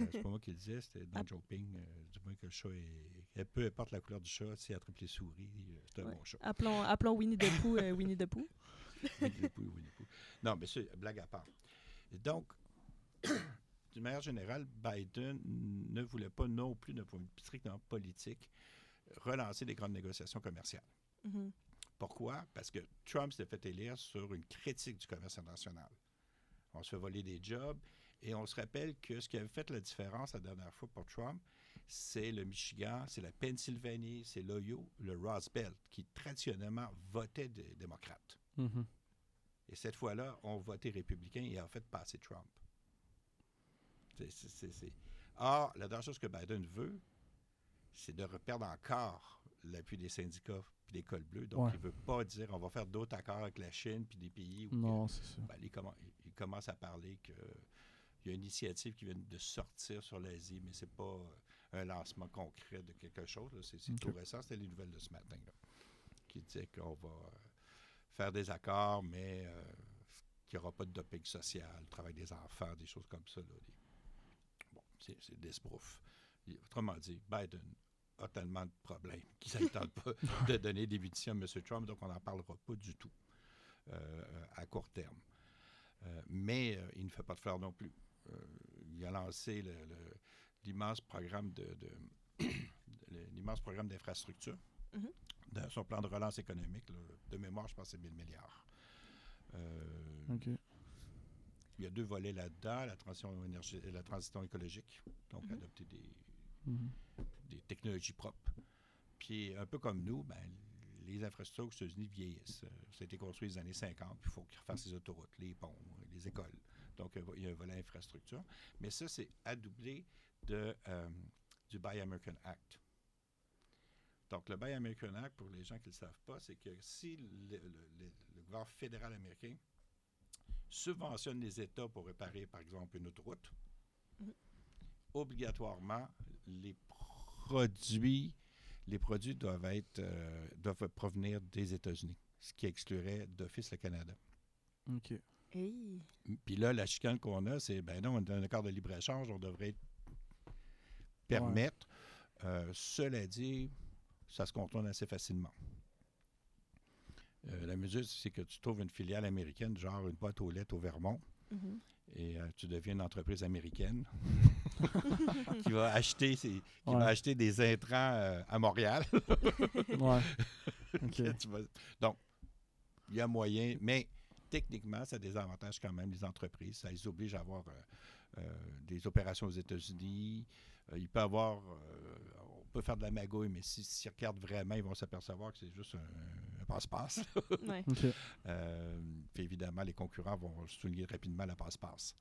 Euh, c'est pas moi qui le disais, c'était Don Ah. Joping. Euh, du moins que le chat est. Peu importe la couleur du chat, s'il attrape les souris, euh, c'est un Ouais. bon chat. Appelons, appelons Winnie the Pooh Winnie the Pooh. Winnie the Pooh, Winnie the Pooh. Non, mais c'est blague à part. Donc, d'une manière générale, Biden ne voulait pas non plus, d'un point de vue strictement politique, relancer des grandes négociations commerciales. Mhm. Pourquoi? Parce que Trump s'est fait élire sur une critique du commerce international. On se fait voler des jobs et on se rappelle que ce qui avait fait la différence la dernière fois pour Trump, c'est le Michigan, c'est la Pennsylvanie, c'est l'Ohio, le Rust Belt, qui traditionnellement votaient des démocrates. Mhm. Et cette fois-là, on votait républicain et a fait passer Trump. Or, la dernière chose que Biden veut, c'est de reperdre encore l'appui des syndicats et des cols bleus. Donc, Ouais. il ne veut pas dire on va faire d'autres accords avec la Chine puis des pays où que- Non, c'est ça. ben, il, commen- il- il commence à parler qu'il y a une initiative qui vient de sortir sur l'Asie, mais ce n'est pas euh, un lancement concret de quelque chose. C'est tout récent. C'était les nouvelles de ce matin là, qui disaient qu'on va euh, faire des accords, mais euh, qu'il n'y aura pas de doping social, le travail des enfants, des choses comme ça. là. Bon, c'est des sbroufs. Il- Autrement dit, Biden a tellement de problèmes qu'il ne tente pas de donner des munitions à M. Trump, donc on n'en parlera pas du tout euh, à court terme. Euh, mais il ne fait pas de fleurs non plus. Euh, il a lancé l'immense programme de, de- le- l'immense programme d'infrastructure Mhm. dans son plan de relance économique. là. de mémoire, je pense que c'est 1000 milliards. Euh. Il y a deux volets là-dedans, la transition, énergie, la transition écologique, donc Mhm. adopter des, Mhm. des technologies propres. Puis, un peu comme nous, ben, les infrastructures aux États-Unis vieillissent. Euh, Ça a été construit dans les années 50, puis il faut qu'ils refassent les autoroutes, les ponts, les écoles. Donc, euh, il y a un volet infrastructure. Mais ça, c'est adoubé de, euh, du Buy American Act. Donc, le Buy American Act, pour les gens qui ne le savent pas, c'est que si le, le- le- le gouvernement fédéral américain subventionne les États pour réparer, par exemple, une autoroute, Mhm. obligatoirement, les produits, les produits doivent, être, euh, doivent provenir des États-Unis, ce qui exclurait d'office le Canada. Ok. Hey. Puis là, la chicane qu'on a, c'est, ben non, on a un accord de libre-échange, on devrait permettre. Euh, cela dit, ça se contourne assez facilement. Euh, la mesure, c'est que tu trouves une filiale américaine, genre une boîte aux lettres au Vermont, Mhm. et euh, tu deviens une entreprise américaine qui va acheter ses- qui Ouais. va acheter des intrants euh, à Montréal. Ouais. Ok. Tu vas- Donc, il y a moyen, mais techniquement, ça désavantage quand même les entreprises. Ça les oblige à avoir euh, euh, des opérations aux États-Unis. Euh, il peut avoir, euh, on peut faire de la magouille, mais si- s'ils regardent vraiment, ils vont s'apercevoir que c'est juste un, un passe-passe. Ouais. Euh, puis évidemment, les concurrents vont souligner rapidement la passe-passe.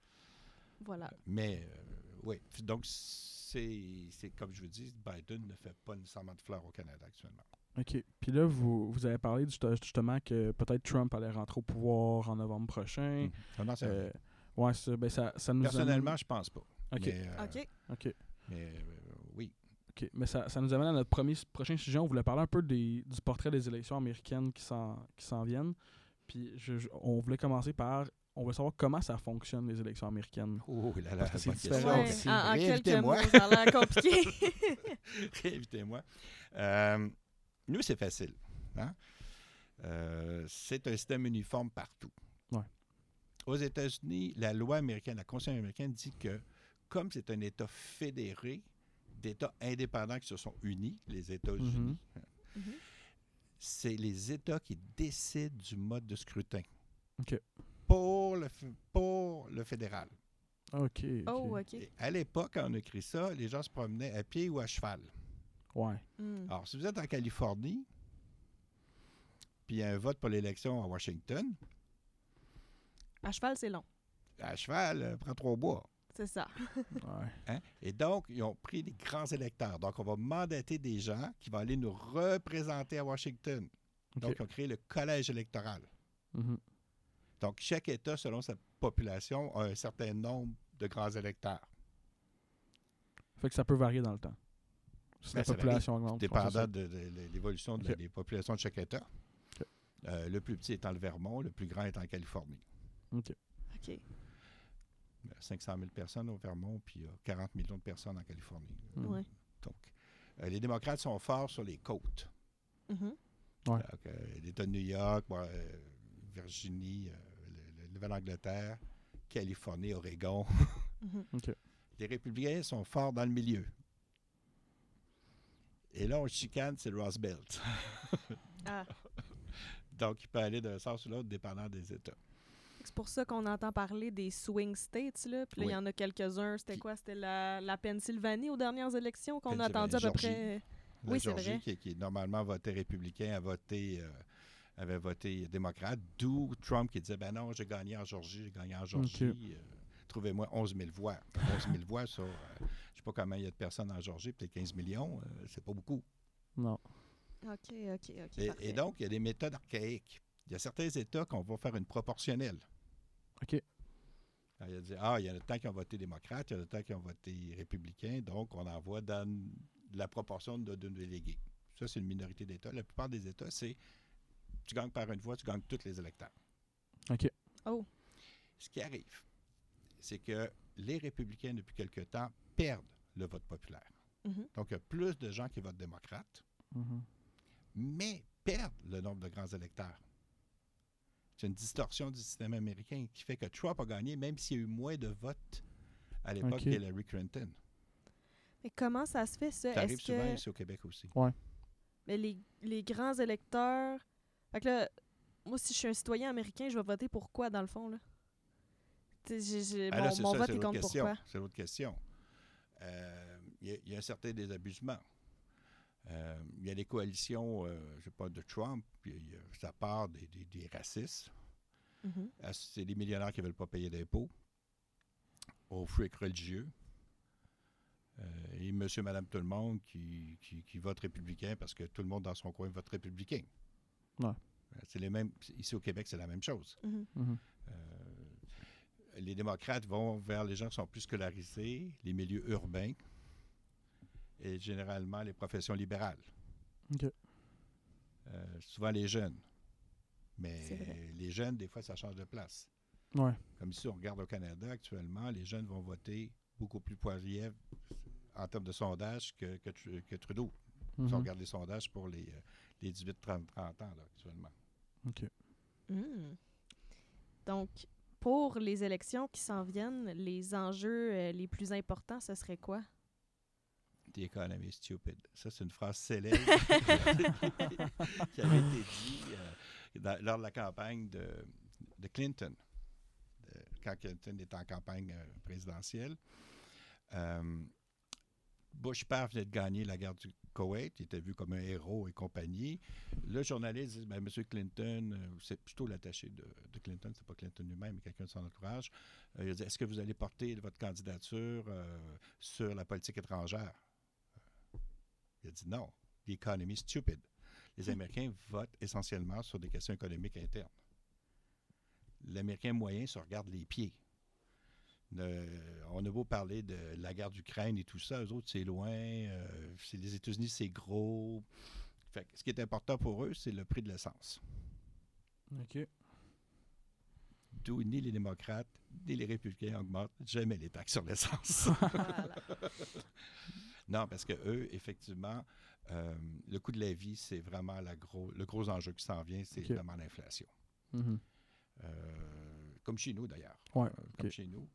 Voilà. Mais euh, oui, donc c'est c'est comme je vous dis, Biden ne fait pas nécessairement de fleurs au Canada actuellement. OK. Puis là, vous, vous avez parlé du- justement que peut-être Trump allait rentrer au pouvoir en novembre prochain. C'est- Euh, ouais, ça, ben ça, ça nous Personnellement, amène... je pense pas. OK. Mais, euh, OK. OK. mais, euh, oui. OK. Mais ça, ça nous amène à notre premier, prochain sujet. On voulait parler un peu des, du portrait des élections américaines qui s'en qui s'en viennent. Puis je- je- on voulait commencer par... On veut savoir comment ça fonctionne, les élections américaines. Oh là là, c'est différent. Ouais, aussi. en, en quelques mots, ça a l'air compliqué. Réinvitez-moi. Euh, nous, c'est facile. hein? Euh, c'est un système uniforme partout. Ouais. Aux États-Unis, la loi américaine, la Constitution américaine dit que comme c'est un État fédéré d'États indépendants qui se sont unis, les États-Unis, Mhm. Mhm. c'est les États qui décident du mode de scrutin. OK. Pour le, pour le fédéral. OK. Oh, OK. Et à l'époque, quand on a écrit ça, les gens se promenaient à pied ou à cheval. Ouais. Hmm. Alors, si vous êtes en Californie, puis il y a un vote pour l'élection à Washington, À cheval, c'est long. à cheval, euh, prend trois bois. C'est ça. Ouais. Hein? Et donc, ils ont pris des grands électeurs. Donc, on va mandater des gens qui vont aller nous représenter à Washington. Donc, ils ont créé le collège électoral. Mhm. Donc, chaque État, selon sa population, a un certain nombre de grands électeurs. Fait que ça peut varier dans le temps. Si Ben, la population augmente. ouais, c'est dépendant de, de- de l'évolution de- des populations de chaque État. Euh, le plus petit étant le Vermont, le plus grand est en Californie. Ok. OK. Euh, 500 000 personnes au Vermont, puis il y a 40 millions de personnes en Californie. Ouais. Donc, euh, les démocrates sont forts sur les côtes. Mhm. Ouais. Donc, euh, L'État de New York, bon, euh, Virginie, euh, le Nouvelle-Angleterre, Californie, Oregon. Mhm. Les républicains sont forts dans le milieu. Et là, on chicane, c'est le Rust Belt. Ah. Donc, il peut aller d'un sens ou l'autre, dépendant des États. C'est pour ça qu'on entend parler des swing states, là. Puis là, il y en a quelques-uns. C'était Qui- quoi? C'était la, la Pennsylvanie aux dernières élections qu'on a attendu à peu Georgie. près... La Oui, c'est Georgie, vrai. Qui, qui normalement votait républicain, a voté, euh, avait voté démocrate. D'où Trump qui disait Ben non, j'ai gagné en Georgie, j'ai gagné en Georgie. Euh, Trouvez-moi 11 000 voix. 11 000 voix sur. euh, pas combien il y a de personnes en Georgie, peut-être 15 millions. euh, c'est pas beaucoup. Non. OK, OK, OK. Et, donc, il y a des méthodes archaïques. Il y a certains États qu'on va faire une proportionnelle. OK. Alors, il a dit Ah, il y en a tant qui ont voté démocrate, il y en a tant qui ont voté républicain, donc on envoie dans la proportion de deux délégués. Ça, c'est une minorité d'États. La plupart des États, c'est tu gagnes par une voix, tu gagnes tous les électeurs. OK. Oh. Ce qui arrive, c'est que les républicains, depuis quelque temps, perdent le vote populaire. Mhm. Donc, il y a plus de gens qui votent démocrate, Mhm. mais perdent le nombre de grands électeurs. C'est une distorsion du système américain qui fait que Trump a gagné, même s'il y a eu moins de votes à l'époque qu'Hillary Clinton. Mais comment ça se fait, ça? Ça arrive souvent que ici au Québec aussi. mais les, les grands électeurs... Fait que là, moi, si je suis un citoyen américain, je vais voter pour quoi, dans le fond, là? Ah, mon là, c'est mon ça, vote, l'autre compte question. pourquoi? C'est l'autre question. Euh, Il y, a- il y a un certain désabusement. Euh, Il y a les coalitions, euh, je sais pas, de Trump, puis il y a- ça part des, des- des racistes. Mhm. Ah, C'est les millionnaires qui ne veulent pas payer d'impôts, aux frics religieux, euh, et monsieur, madame, tout le monde qui, qui, qui vote républicain parce que tout le monde dans son coin vote républicain. Ouais. C'est les mêmes. Ici au Québec, c'est la même chose. Mhm. Mhm. Les démocrates vont vers les gens qui sont plus scolarisés, les milieux urbains et généralement les professions libérales. OK. Euh, souvent les jeunes. Mais les jeunes, des fois, ça change de place. Ouais. Comme ici, on regarde au Canada actuellement, les jeunes vont voter beaucoup plus poirier en termes de sondage que, que, Tru- que Trudeau. Si on Mhm. regarde les sondages pour les, euh, les 18-30 ans là, actuellement. OK. Hmm. Donc, pour les élections qui s'en viennent, les enjeux euh, les plus importants, ce serait quoi? The economy is stupid. Ça, c'est une phrase célèbre qui avait été dit euh, lors de la campagne de, Clinton, quand Clinton était en campagne euh, présidentielle. Bush père venait de gagner la guerre du Koweït, il était vu comme un héros et compagnie. Le journaliste dit ben, M. Clinton, euh, c'est plutôt l'attaché de, de Clinton, c'est pas Clinton lui-même, mais quelqu'un de son entourage. Euh, il a dit Est-ce que vous allez porter votre candidature euh, sur la politique étrangère? Il a dit non. The economy is stupid. Les Américains votent essentiellement sur des questions économiques internes. L'Américain moyen se regarde les pieds. On a beau parler de la guerre d'Ukraine et tout ça, eux autres, c'est loin. euh, les États-Unis, c'est gros. Fait que ce qui est important pour eux, c'est le prix de l'essence. OK. D'où ni les démocrates, ni les républicains augmentent jamais les taxes sur l'essence. Voilà. Non, parce que eux, effectivement, euh, le coût de la vie, c'est vraiment la gros, le gros enjeu qui s'en vient, c'est Ok. vraiment l'inflation. Mhm. Euh, comme chez nous, d'ailleurs. Ouais, Euh, Comme chez nous.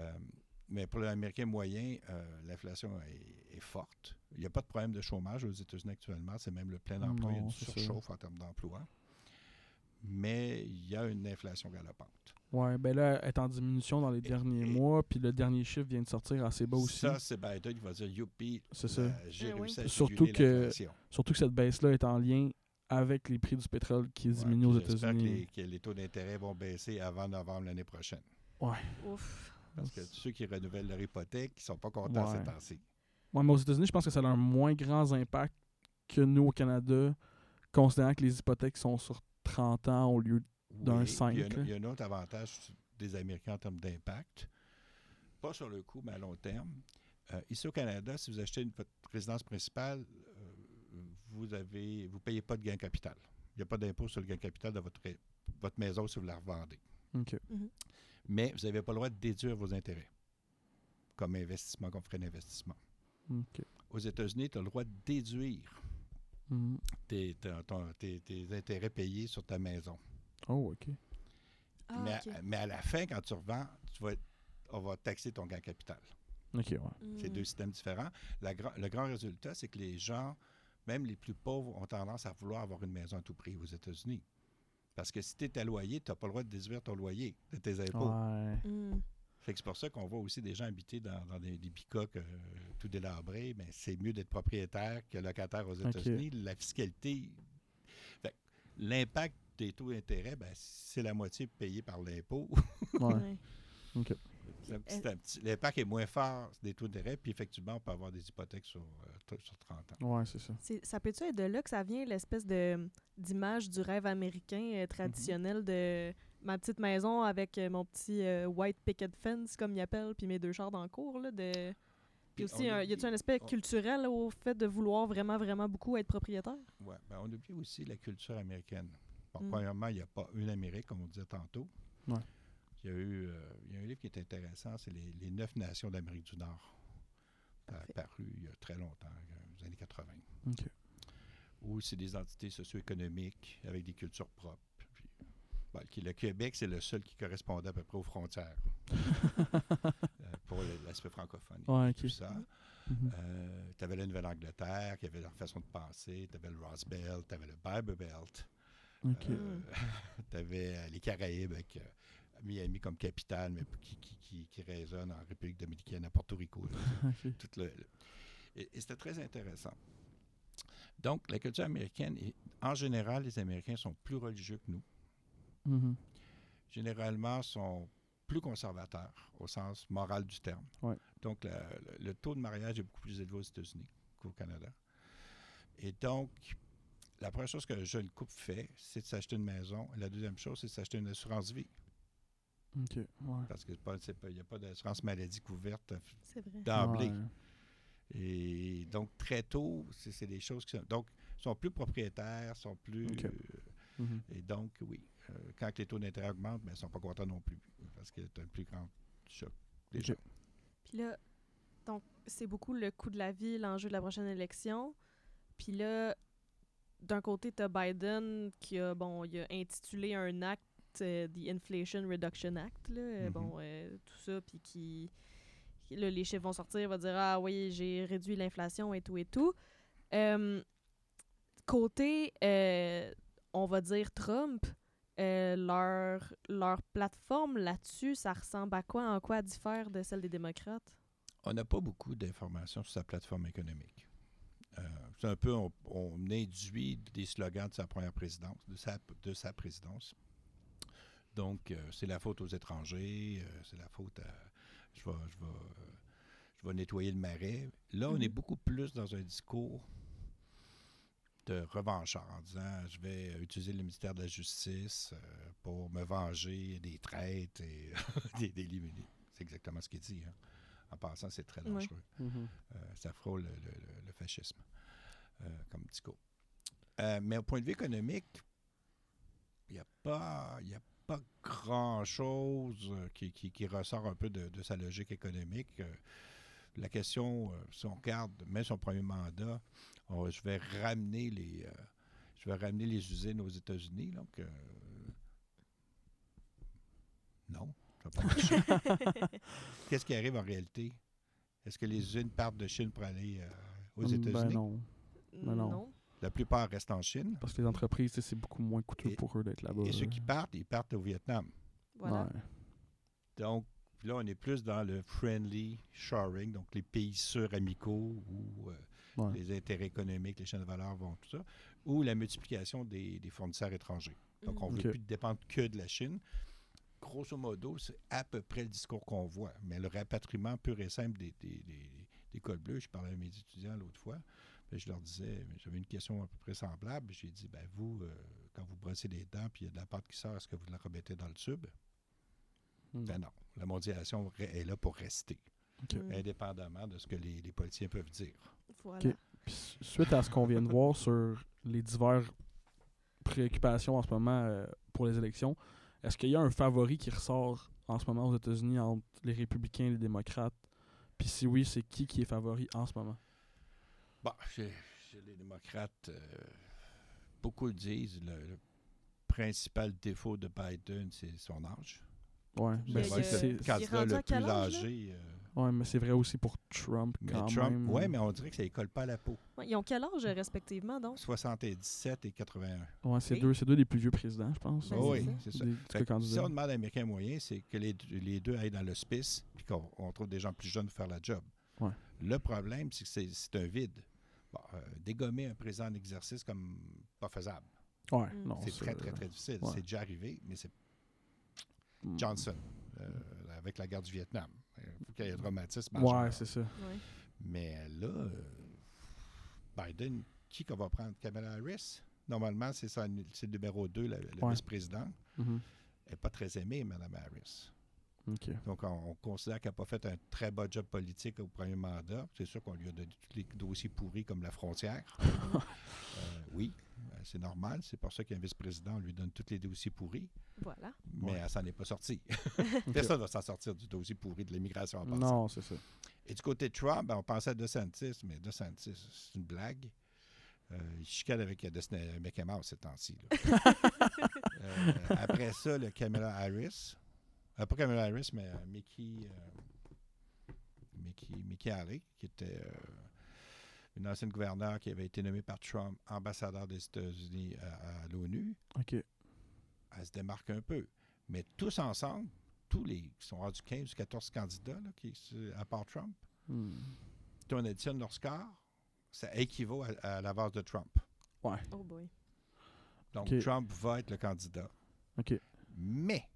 Euh, mais pour l'Américain moyen, euh, l'inflation est, est forte. Il n'y a pas de problème de chômage aux États-Unis actuellement. C'est même le plein emploi. Il y a ça. surchauffe en termes d'emploi. Mais il y a une inflation galopante. Ouais, ben là, elle est en diminution dans les derniers et- mois, puis le dernier chiffre vient de sortir assez bas aussi. Ça, c'est Biden qui va dire Youpi, C'est ça. j'ai Eh oui. réussi à Surtout que- l'inflation. Surtout que cette baisse-là est en lien avec les prix du pétrole qui Ouais, diminuent aux puis J'espère que États-Unis. les, que les taux d'intérêt vont baisser avant novembre l'année prochaine. Ouais. Ouf. Parce que ceux qui renouvellent leur hypothèque, ils sont pas contents Ouais. ces temps-ci. Ouais, mais aux États-Unis, je pense que ça a un moins grand impact que nous au Canada, considérant que les hypothèques sont sur 30 ans au lieu D'un Oui, puis cinq, Il y, a, un- il y a un autre avantage des Américains en termes d'impact. Pas sur le coup, mais à long terme. Euh, ici au Canada, si vous achetez une, votre résidence principale, vous avez vous payez pas de gain capital. Il n'y a pas d'impôt sur le gain capital de votre, votre maison si vous la revendez. OK. Mais vous n'avez pas le droit de déduire vos intérêts comme investissement, comme frais d'investissement. Aux États-Unis, tu as le droit de déduire Mhm. tes, ton- ton- tes- tes intérêts payés sur ta maison. Oh, OK. Ah, mais, à, mais à la fin, quand tu revends, tu vas être- on va taxer ton gain capital. OK, ouais. C'est Mm. deux systèmes différents. La le grand résultat, c'est que les gens, même les plus pauvres, ont tendance à vouloir avoir une maison à tout prix aux États-Unis. Parce que si tu es à loyer, tu n'as pas le droit de déduire ton loyer de tes impôts. Ouais. Mm. Fait que c'est pour ça qu'on voit aussi des gens habiter dans, dans des, des bicoques euh, tout délabrés. Mais c'est mieux d'être propriétaire que locataire aux États-Unis. La fiscalité. Fait que L'impact des taux d'intérêt, ben, c'est la moitié payé par l'impôt. Ouais. Ouais. C'est un petit- petit- L'impact est moins fort des taux d'intérêt, puis effectivement, on peut avoir des hypothèques sur, euh, sur 30 ans. Ouais, c'est ça. C'est- Ça peut-tu être de là que ça vient, l'espèce de d'image du rêve américain euh, traditionnel de ma petite maison avec euh, mon petit euh, white picket fence, comme ils appellent, puis mes deux chars dans le cours, là, de... Puis Puis aussi, un- y a-tu un aspect on- culturel au fait de vouloir vraiment, vraiment beaucoup être propriétaire? Ouais, ben, on oublie aussi la culture américaine. Bon, Mm. Premièrement, il n'y a pas une Amérique, comme on disait tantôt. Ouais. Il y a eu euh, il y a un livre qui est intéressant, c'est les, les neuf nations d'Amérique du Nord. Apparu il y a très longtemps, euh, aux années 80. OK. Où c'est des entités socio-économiques avec des cultures propres. Puis, bon, qui- le Québec, c'est le seul qui correspondait à peu près aux frontières euh, pour l'aspect francophone. Ouais, tout ça. Mhm. tu avais la Nouvelle-Angleterre, qui avait leur façon de penser. Tu avais le Rust Belt, tu avais le Bible Belt. Tu avais les Caraïbes avec Miami comme capitale, mais qui, qui, qui, qui résonne en République dominicaine, à Porto Rico. là. OK. Tout le- le- et et c'était très intéressant. Donc, la culture américaine, est- en général, les Américains sont plus religieux que nous. Mhm. Généralement, sont plus conservateurs au sens moral du terme. Ouais. Donc, la- le, le taux de mariage est beaucoup plus élevé aux États-Unis qu'au Canada. Et donc, la première chose que le jeune couple fait, c'est de s'acheter une maison. La deuxième chose, c'est de s'acheter une assurance vie. OK. Ouais. Parce qu'il n'y a pas d'assurance maladie couverte C'est vrai. d'emblée. Ouais. Et donc, très tôt, c'est c'est des choses qui sont. Donc, sont plus propriétaires, sont plus. Euh, Mhm. et donc, oui, euh, quand les taux d'intérêt augmentent, ben, ils ne sont pas contents non plus. Parce y a un plus grand choc. Gens. Puis là, donc, c'est beaucoup le coût de la vie, l'enjeu de la prochaine élection. Puis là, d'un côté, tu as Biden qui a, bon, il a intitulé un acte The Inflation Reduction Act, là, euh, Mhm. bon, euh, tout ça, puis qui, qui- là, les chiffres vont sortir, va dire, ah oui, j'ai réduit l'inflation et tout et tout. Euh, côté, euh, on va dire Trump, euh, leur, leur plateforme là-dessus, ça ressemble à quoi? En quoi diffère de celle des démocrates? On n'a pas beaucoup d'informations sur sa plateforme économique. Euh, c'est un peu, on, on induit des slogans de sa première présidence, de sa, de sa présidence. Donc, euh, c'est la faute aux étrangers, euh, c'est la faute à. Je vais, je, vais, je vais nettoyer le marais. Là, on est Mhm. beaucoup plus dans un discours de revanchard en disant je vais utiliser le ministère de la Justice euh, pour me venger des traites et des délits. C'est exactement ce qu'il dit. hein. En passant, c'est très Ouais. dangereux. Mhm. Ça frôle le, le- le- le fascisme comme discours. Mais au point de vue économique, il n'y a pas, il y a pas grand-chose euh, qui, qui- qui ressort un peu de, de sa logique économique. Euh, la question, euh, si on regarde même son premier mandat, on- je vais ramener les, euh, je vais ramener les usines aux États-Unis. Donc, euh, non, ça va pas marcher. Qu'est-ce qui arrive en réalité? Est-ce que les usines partent de Chine pour aller euh, aux Ben États-Unis? non. Ben non. La plupart restent en Chine. Parce que les entreprises, c'est beaucoup moins coûteux Et- pour eux d'être là-bas. Et ceux qui partent, ils partent au Vietnam. Voilà. Ouais. Donc, là, on est plus dans le friendly shoring, donc les pays sûrs amicaux où euh, Ouais. les intérêts économiques, les chaînes de valeur vont, tout ça, ou la multiplication des, des fournisseurs étrangers. Donc, on ne Ok. veut plus dépendre que de la Chine. grosso modo, c'est à peu près le discours qu'on voit. Mais le rapatriement pur et simple des, des, des, des cols bleus, je parlais à mes étudiants l'autre fois, puis je leur disais, j'avais une question à peu près semblable. J'ai dit, ben vous, euh, quand vous brossez les dents puis il y a de la pâte qui sort, est-ce que vous la remettez dans le tube? Hmm. Ben non. La mondialisation est là pour rester, Ok. Mm. indépendamment de ce que les, les politiciens peuvent dire. Voilà. Puis suite à ce qu'on vient de voir sur les diverses préoccupations en ce moment euh, pour les élections, est-ce qu'il y a un favori qui ressort en ce moment aux États-Unis entre les républicains et les démocrates? Puis si oui, c'est qui qui est favori en ce moment? Bon, chez, chez les démocrates, euh, beaucoup le disent, le, le principal défaut de Biden, c'est son âge. Y a- c'est, le candidat le plus âgé. euh, ouais, mais c'est vrai aussi pour Trump mais quand Trump, même. oui, mais on dirait que ça ne colle pas à la peau. Ouais, ils ont quel âge respectivement, donc? 77 et 81. Ouais, c'est Oui. deux, c'est deux des plus vieux présidents, je pense. Ben, Oh c'est oui, ça. c'est ça. Des- si on demande à l'Américain moyen, c'est que les, deux- les deux aillent dans l'hospice puis qu'on on trouve des gens plus jeunes pour faire la job. Ouais. Le problème, c'est que c'est- c'est un vide. Bon, euh, dégommer un président en exercice comme pas faisable. Ouais, Mm. non. c'est très, très, très difficile. ouais. C'est déjà arrivé, mais c'est mm. Johnson, euh, avec la guerre du Vietnam. Il faut qu'il y ait un traumatisme Ouais, majeur. c'est ça. Ouais. Mais là, euh, Biden, qui qu'on va prendre? Kamala Harris? Normalement, c'est ça, c'est le numéro 2, le, le Ouais. vice-président. Mhm. Elle n'est pas très aimée, Mme Harris. Donc, on, on considère qu'elle n'a pas fait un très bon job politique au premier mandat. C'est sûr qu'on lui a donné tous les dossiers pourris comme la frontière. Euh, oui, euh, c'est normal. C'est pour ça qu'il y a un vice-président, lui donne tous les dossiers pourris, Voilà. mais Ouais. elle s'en est pas sortie. Personne ne va s'en sortir du dossier pourri de l'immigration en passant. Non, c'est ça. Et du côté de Trump, ben, on pensait à DeSantis, mais DeSantis, c'est une blague. Euh, il chicane avec Mickey Mouse ces temps-ci. Euh, après ça, le Kamala Harris. Euh, pas Kamala Harris, mais euh, Mickey, euh, Mickey, Mickey Haley, qui était euh, une ancienne gouverneure qui avait été nommée par Trump ambassadeur des États-Unis à, à l'ONU. Ok. Elle se démarque un peu. Mais tous ensemble, tous les qui sont rendus 15 ou 14 candidats, là, qui, à part Trump, Hmm. si on additionne leur score, ça équivaut à, à l'avance de Trump. Ouais. Oh boy. Donc. Trump va être le candidat. Ok. Mais,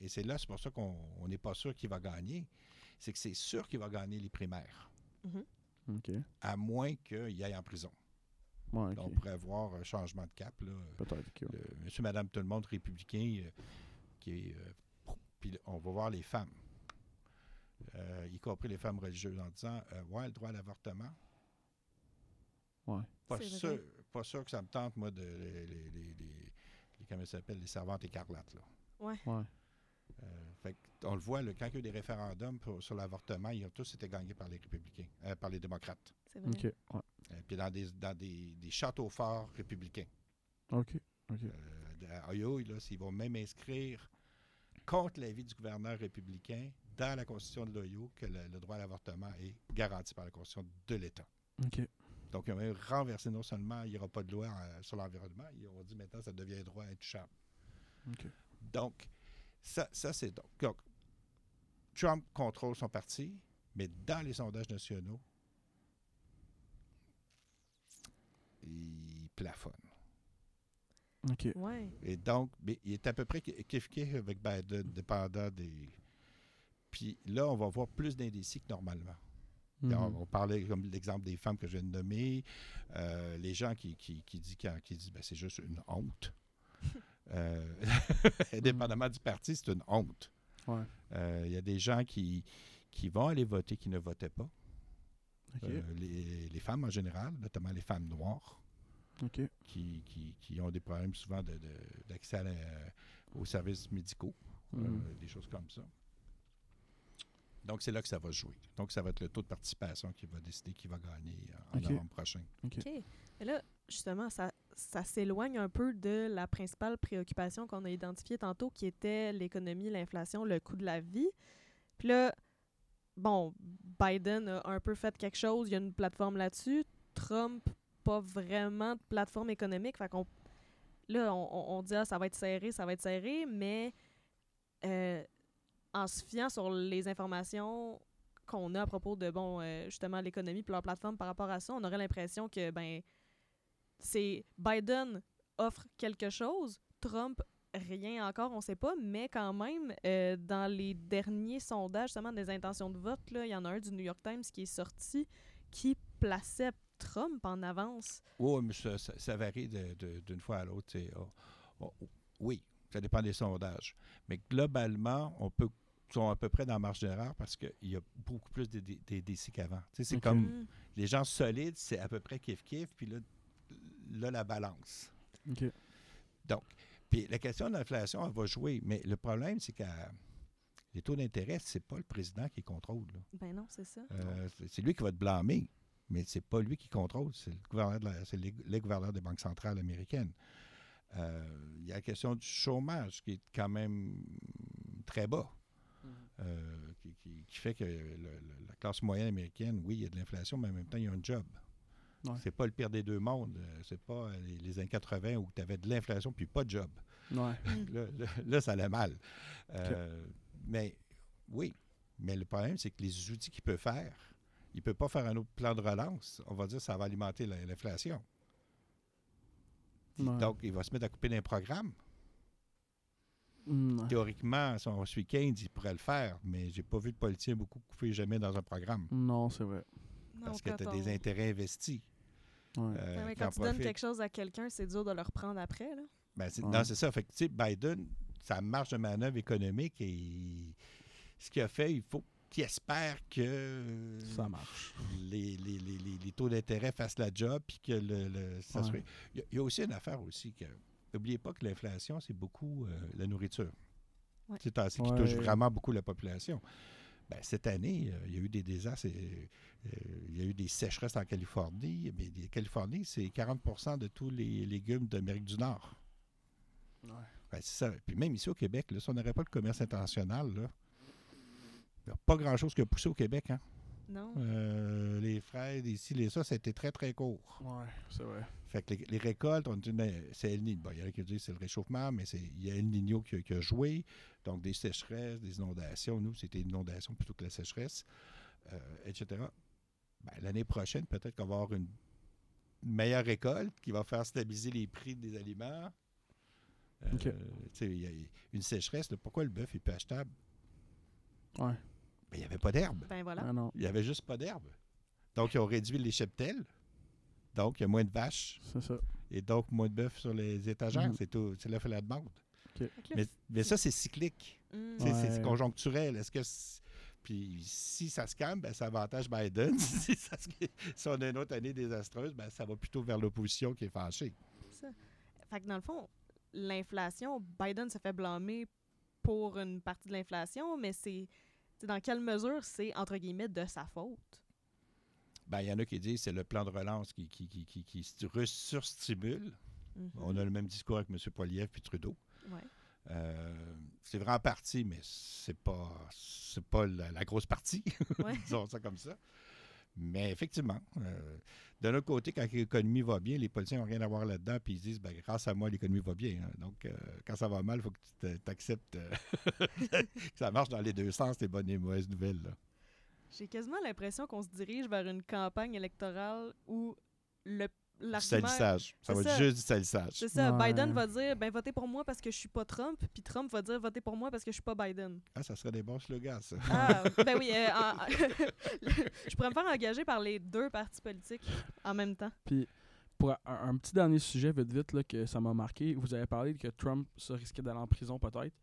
et c'est là, c'est pour ça qu'on on n'est pas sûr qu'il va gagner, c'est que c'est sûr qu'il va gagner les primaires, Ok. à moins qu'il aille en prison. Ouais, on pourrait avoir un changement de cap. Là. Peut-être que. Le monsieur, madame, tout le monde républicain, euh, qui est. euh, puis on va voir les femmes, euh, y compris les femmes religieuses, en disant euh, Ouais, le droit à l'avortement. Ouais. Pas sûr, pas sûr que ça me tente, moi, de. Les, les, les- les- les- comment ça s'appelle Les servantes écarlates, là. Ouais. Euh, fait que on le voit, là, quand il y a eu des référendums pour- sur l'avortement, ils ont tous été gagnés par les républicains, euh, par les démocrates. C'est vrai. Ok. Ouais. Euh, puis dans des, dans des, des châteaux forts républicains. Ok. Ok. Euh, à Ohio, là, ils vont même inscrire contre l'avis du gouverneur républicain dans la Constitution de l'Ohio que le, le droit à l'avortement est garanti par la Constitution de l'État. Ok. Donc, ils ont même renversé non seulement il n'y aura pas de loi euh, sur l'environnement, ils ont dit maintenant ça devient un droit intouchable. Ok. Donc, ça, ça c'est donc. donc, Trump contrôle son parti, mais dans les sondages nationaux, il plafonne. Ok. Ouais. Et donc, mais il est à peu près kiff-kiff avec Biden, dépendant des. Puis là, on va voir plus d'indécis que normalement. Mhm. On, on parlait comme l'exemple des femmes que je viens de nommer, euh, les gens qui, qui, qui disent, qui, qui disent ben, c'est juste une honte. Euh, indépendamment du parti, c'est une honte. Ouais. Euh, Il y a des gens qui, qui vont aller voter qui ne votaient pas. Euh, les, les femmes en général, notamment les femmes noires, qui, qui, qui ont des problèmes souvent de- de- d'accès la- aux services médicaux, euh, Mhm. des choses comme ça. Donc, c'est là que ça va jouer. Donc, ça va être le taux de participation qui va décider qui va gagner en Ok. novembre prochain. Ok. Mais là, justement, ça, ça s'éloigne un peu de la principale préoccupation qu'on a identifiée tantôt, qui était l'économie, l'inflation, le coût de la vie. Puis là, bon, Biden a un peu fait quelque chose, il y a une plateforme là-dessus. Trump, pas vraiment de plateforme économique. Fait qu'on là, on, dit, ah, ça va être serré, ça va être serré, mais euh, en se fiant sur les informations qu'on a à propos de, bon, euh, justement, l'économie puis leur plateforme par rapport à ça, on aurait l'impression que, ben, c'est Biden offre quelque chose, Trump rien encore, on sait pas, mais quand même, euh, dans les derniers sondages, seulement des intentions de vote, il y en a un du New York Times qui est sorti qui plaçait Trump en avance. Oui, mais ça, ça- ça varie de- de- d'une fois à l'autre. oh, oh, oh, oui, ça dépend des sondages. Mais globalement, on peut sont à peu près dans la marge d'erreur parce qu'il y a beaucoup plus de, de- de décès qu'avant. C'est comme Mm. les gens solides, c'est à peu près kiff-kiff, puis là, là, la balance. OK. Puis la question de l'inflation, elle va jouer. Mais le problème, c'est que les taux d'intérêt, c'est pas le président qui contrôle. là. Ben non, c'est ça. Euh, c'est- lui qui va te blâmer, mais c'est pas lui qui contrôle, c'est le gouverneur de la- c'est les, les gouverneurs des banques centrales américaines. Euh, Il y a la question du chômage qui est quand même très bas, euh, qui, qui- qui fait que le- le- la classe moyenne américaine, oui, il y a de l'inflation, mais en même temps, il y a un job. Ouais. C'est pas le pire des deux mondes. euh, C'est pas euh, les, les années 80 où tu avais de l'inflation puis pas de job. Ouais. Là, là- là, ça allait mal. Euh, Mais oui, mais le problème, c'est que les outils qu'il peut faire, il ne peut pas faire un autre plan de relance. On va dire que ça va alimenter la- l'inflation. Ouais. Donc, il va se mettre à couper d'un programme. Mm. Théoriquement, si on suit Keynes, il pourrait le faire, mais j'ai pas vu de politicien beaucoup couper jamais dans un programme. Non, c'est vrai. Non, Parce que tu as on- des intérêts investis. Ouais. euh, Ouais, qui quand tu donnes quelque chose à quelqu'un, c'est dur de le reprendre après. Là. Ben, Ouais. Non, c'est ça. Fait que, Biden, sa marge de manœuvre économique, et ce qu'il a fait, il faut qu'il espère que Ça marche. les, les- les- les- les taux d'intérêt fassent la job, puis que le, le- ça soit- Il y, a, il y a aussi une affaire aussi que. N'oubliez pas que l'inflation, c'est beaucoup euh, la nourriture. Ouais. C'est ainsi qui Ouais. touche vraiment beaucoup la population. Ben, cette année, euh, il y a eu des désastres. et, euh, il y a eu des sécheresses en Californie. Mais la Californie, c'est 40% de tous les légumes d'Amérique du Nord. Ouais. C'est ça. Puis même ici au Québec, là, si on n'aurait pas le commerce international, là, il n'y a pas grand-chose qui a poussé au Québec. Hein? Non? Euh, les fraises, ici, les ça, c'était très, très court. Ouais, c'est vrai. Fait que les, les récoltes, on dit, ben, c'est El Niño. Bon, il y en a qui disent que c'est le réchauffement, mais c'est, il y a El Niño qui, a- qui a joué. Donc, des sécheresses, des inondations. Nous, c'était inondation plutôt que la sécheresse, euh, etc. Ben, l'année prochaine, peut-être qu'on va avoir une meilleure récolte qui va faire stabiliser les prix des aliments. Euh, OK. tu sais, il y a une sécheresse, là, pourquoi le bœuf est peu achetable? Ouais. Ben, il n'y avait pas d'herbe. Ben voilà. Ah non, Il n'y avait juste pas d'herbe. Donc, ils ont réduit les cheptels. Donc, il y a moins de vaches c'est ça. et donc moins de bœufs sur les étagères. Mhm. C'est tout. C'est l'offre et la demande. Là, Mais, mais ça, c'est cyclique. mm, C'est conjoncturel. Est-ce que Puis si ça se calme, ben, ça avantage Biden. si, ça se- si on a une autre année désastreuse, ben, ça va plutôt vers l'opposition qui est fâchée. ça. Fait que dans le fond, l'inflation, Biden se fait blâmer pour une partie de l'inflation, mais c'est c'est dans quelle mesure c'est, entre guillemets, de sa faute? Ben, il y en a qui disent que c'est le plan de relance qui, qui, qui, qui, qui surstimule. Mhm. On a le même discours avec M. Poiliev puis Trudeau. Ouais. Euh, c'est vrai en partie, mais c'est pas c'est pas la, la grosse partie, Ouais. disons ça comme ça. Mais effectivement, euh, de l'autre côté, quand l'économie va bien, les politiciens n'ont rien à voir là-dedans, puis ils disent, ben, grâce à moi, l'économie va bien. hein. Donc, euh, quand ça va mal, il faut que tu acceptes que ça marche dans les deux sens, les bonnes et les mauvaises nouvelles. là. J'ai quasiment l'impression qu'on se dirige vers une campagne électorale où le salissage. Ça va être juste du salissage. C'est ça, Ouais. Biden va dire ben votez pour moi parce que je suis pas Trump, puis Trump va dire votez pour moi parce que je suis pas Biden. Ah, ça serait des bons slogans, ça. Ah, ben oui, euh, en- je pourrais me faire engager par les deux partis politiques en même temps. Puis, pour un, un petit dernier sujet, vite, vite, là, que ça m'a marqué, vous avez parlé que Trump se risquait d'aller en prison, peut-être.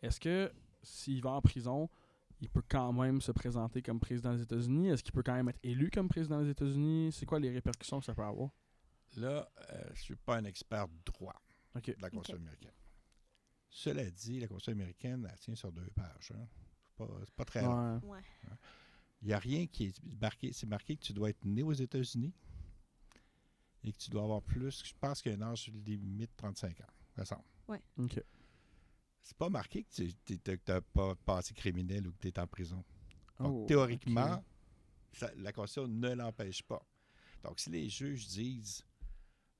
Est-ce que s'il va en prison, il peut quand même se présenter comme président des États-Unis? Est-ce qu'il peut quand même être élu comme président des États-Unis? C'est quoi les répercussions que ça peut avoir? Là, euh, je ne suis pas un expert droit de la Constitution américaine. Cela dit, la Constitution américaine, elle tient sur deux pages. hein. C'est pas, très long. Ouais. Ouais. Il n'y a rien qui est marqué. C'est marqué que tu dois être né aux États-Unis et que tu dois avoir plus, je pense qu'il y a un âge limite de 35 ans. Ça semble. OK. C'est pas marqué que tu n'as pas passé criminel ou que tu es en prison. Donc, Oh, théoriquement, ça- la Constitution ne l'empêche pas. Donc, si les juges disent,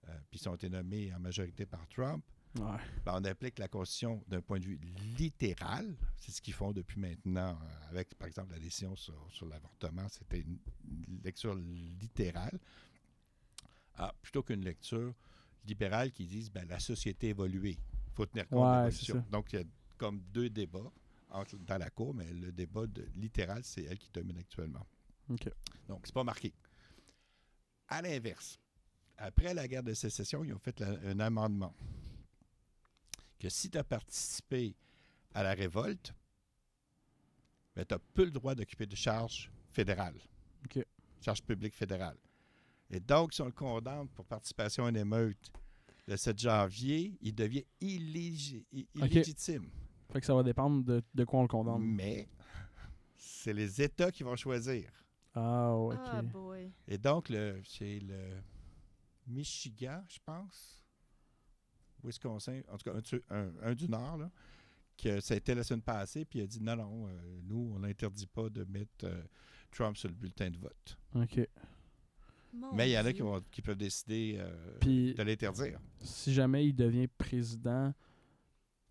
euh, puis ils ont été nommés en majorité par Trump, Ouais. ben, on applique la Constitution d'un point de vue littéral. C'est ce qu'ils font depuis maintenant euh, avec, par exemple, la décision sur, sur l'avortement. C'était une lecture littérale. Ah, plutôt qu'une lecture libérale qui dise ben, la société a évolué. Faut tenir compte de Ouais, l'évolution. c'est ça. Donc, il y a comme deux débats entre- dans la cour, mais le débat de, littéral, c'est elle qui domine actuellement. OK. Donc, c'est pas marqué. À l'inverse, après la guerre de sécession, ils ont fait la- un amendement que si tu as participé à la révolte, ben, tu n'as plus le droit d'occuper de charges fédérales. Charges publiques fédérales. Et donc, si on le condamne pour participation à une émeute le 7 janvier, il devient illégitime. Fait que ça va dépendre de, de quoi on le condamne. Mais c'est les États qui vont choisir. Ah, ok. Ah, boy. Et donc, le, c'est le Michigan, je pense, Wisconsin, en tout cas, un, du- un- un du Nord, là, que ça a été la semaine passée, puis il a dit non, non, euh, nous, on n'interdit pas de mettre euh, Trump sur le bulletin de vote. OK. Mon Mais il y en a qui, vont- qui peuvent décider euh, Puis- de l'interdire. Si jamais il devient président,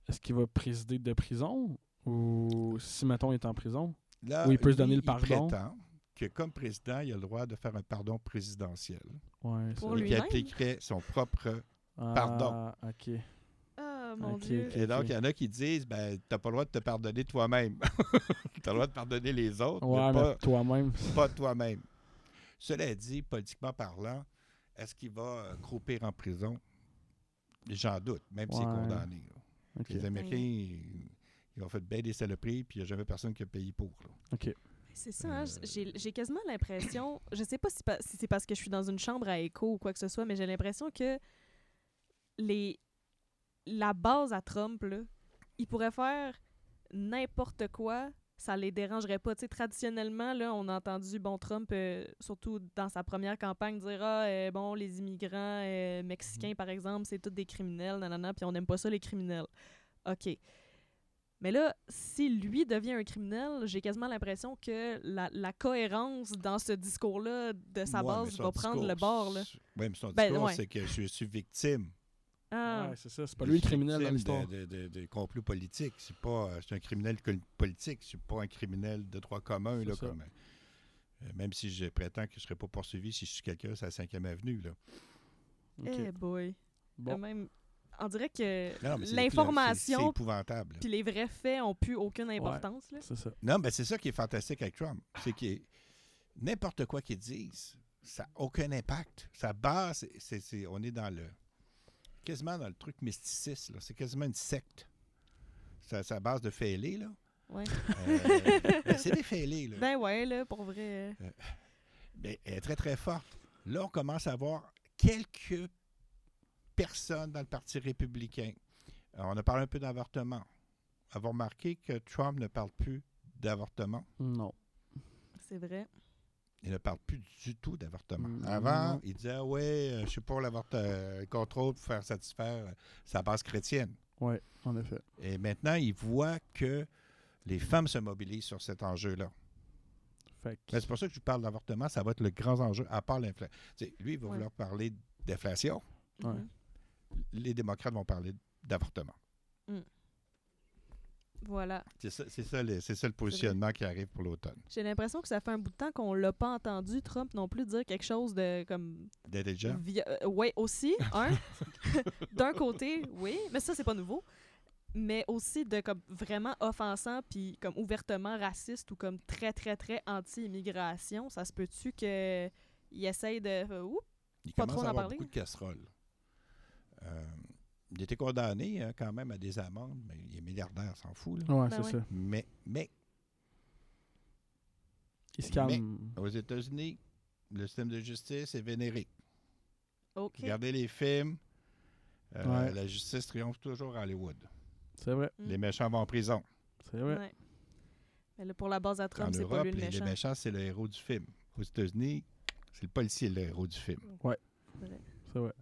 est-ce qu'il va présider de prison? Ou si, mettons, il est en prison? Là, Ou il peut se donner le il pardon? prétend que comme président, il a le droit de faire un pardon présidentiel Ouais, Pour lui. qui appliquerait son propre Ah, pardon. OK. Ah, mon Dieu. Et donc, il y en a qui disent, ben, t'as pas le droit de te pardonner toi-même. t'as le droit de pardonner les autres, Ouais, mais mais pas, toi-même. pas toi-même. Cela dit, politiquement parlant, est-ce qu'il va euh, croupir en prison? J'en doute, même s'il est condamné. Les Américains, ils, ils ont fait bien des saloperies, puis il n'y a jamais personne qui a payé pour. là. OK. C'est ça, hein, Euh, j'ai j'ai quasiment l'impression, je sais pas si, pa- si c'est parce que je suis dans une chambre à écho ou quoi que ce soit, mais j'ai l'impression que les la base à Trump, là, il pourrait faire n'importe quoi, ça les dérangerait pas. Tu sais, traditionnellement, là, on a entendu bon Trump, euh, surtout dans sa première campagne, dire ah euh, bon les immigrants euh, mexicains par exemple, c'est tous des criminels, nanana, puis on n'aime pas ça les criminels. Ok. Mais là, si lui devient un criminel, j'ai quasiment l'impression que la, la cohérence dans ce discours-là de sa Ouais, base va prendre le bord. Là. Oui, mais son Ben, discours, ouais. c'est que je suis victime. Ah, Ouais, c'est ça. C'est pas lui le criminel dans l'histoire. de, de, de- de complot politique. C'est pas, euh, c'est un criminel politique. C'est pas un criminel de droit commun. Là, comme, euh, même si je prétends que je ne serais pas poursuivi si je suis quelqu'un sur la 5e avenue. Là. Eh boy. Bon. Même, on dirait que Non, non, mais c'est- C'est l'information puis les vrais faits ont plus aucune importance. Là. C'est ça. Non, mais c'est ça qui est fantastique avec Trump. C'est que n'importe quoi qu'ils disent, ça n'a aucun impact. Sa base, c'est- c'est- c'est- on est dans le quasiment dans le truc mysticiste. là. C'est quasiment une secte. Sa, sa base de fêlés, là. Ouais. Euh, ben, c'est des fêlés, là. Ben ouais, là, pour vrai. Ben, elle est très, très forte. Là, on commence à voir quelques personnes dans le Parti républicain. Euh, on a parlé un peu d'avortement. Avoir remarqué que Trump ne parle plus d'avortement? Non. C'est vrai. Il ne parle plus du tout d'avortement. Mm, Avant, il disait Ah ouais, euh, je suis pour l'avortement, le contrôle pour faire satisfaire euh, sa base chrétienne. Ouais, en effet. Et maintenant, il voit que les femmes se mobilisent sur cet enjeu-là. Que- Mais C'est pour ça que je parle d'avortement, ça va être le grand enjeu, à part l'inflation. Lui, il va Ouais. vouloir parler d'inflation. Ouais. Les démocrates vont parler d'avortement. Voilà. C'est ça, ça, le- ça le positionnement qui arrive pour l'automne. J'ai l'impression que ça fait un bout de temps qu'on l'a pas entendu, Trump, non plus dire quelque chose de comme. D'intelligent. euh, ouais, aussi, un. D'un côté, oui, mais ça, c'est pas nouveau. Mais aussi de comme vraiment offensant puis comme ouvertement raciste ou comme très, très, très anti-immigration. Ça se peut-tu qu'il essaye de. euh, oups, Il Pas commence trop à avoir parler? beaucoup de casseroles. Euh, il était condamné hein, quand même à des amendes, mais il est milliardaire, s'en fout. là. Ouais, Ben c'est ouais. ça. Mais, mais Il se calme. aux États-Unis, le système de justice est vénéré. OK. Regardez les films, euh, Ouais. la justice triomphe toujours à Hollywood. C'est vrai. Mm. Les méchants vont en prison. C'est vrai. Ouais. Mais là, pour la base à Trump, c'est pas lui le les, les méchant. méchants, c'est le héros du film. Aux États-Unis, c'est le policier le héros du film. C'est vrai.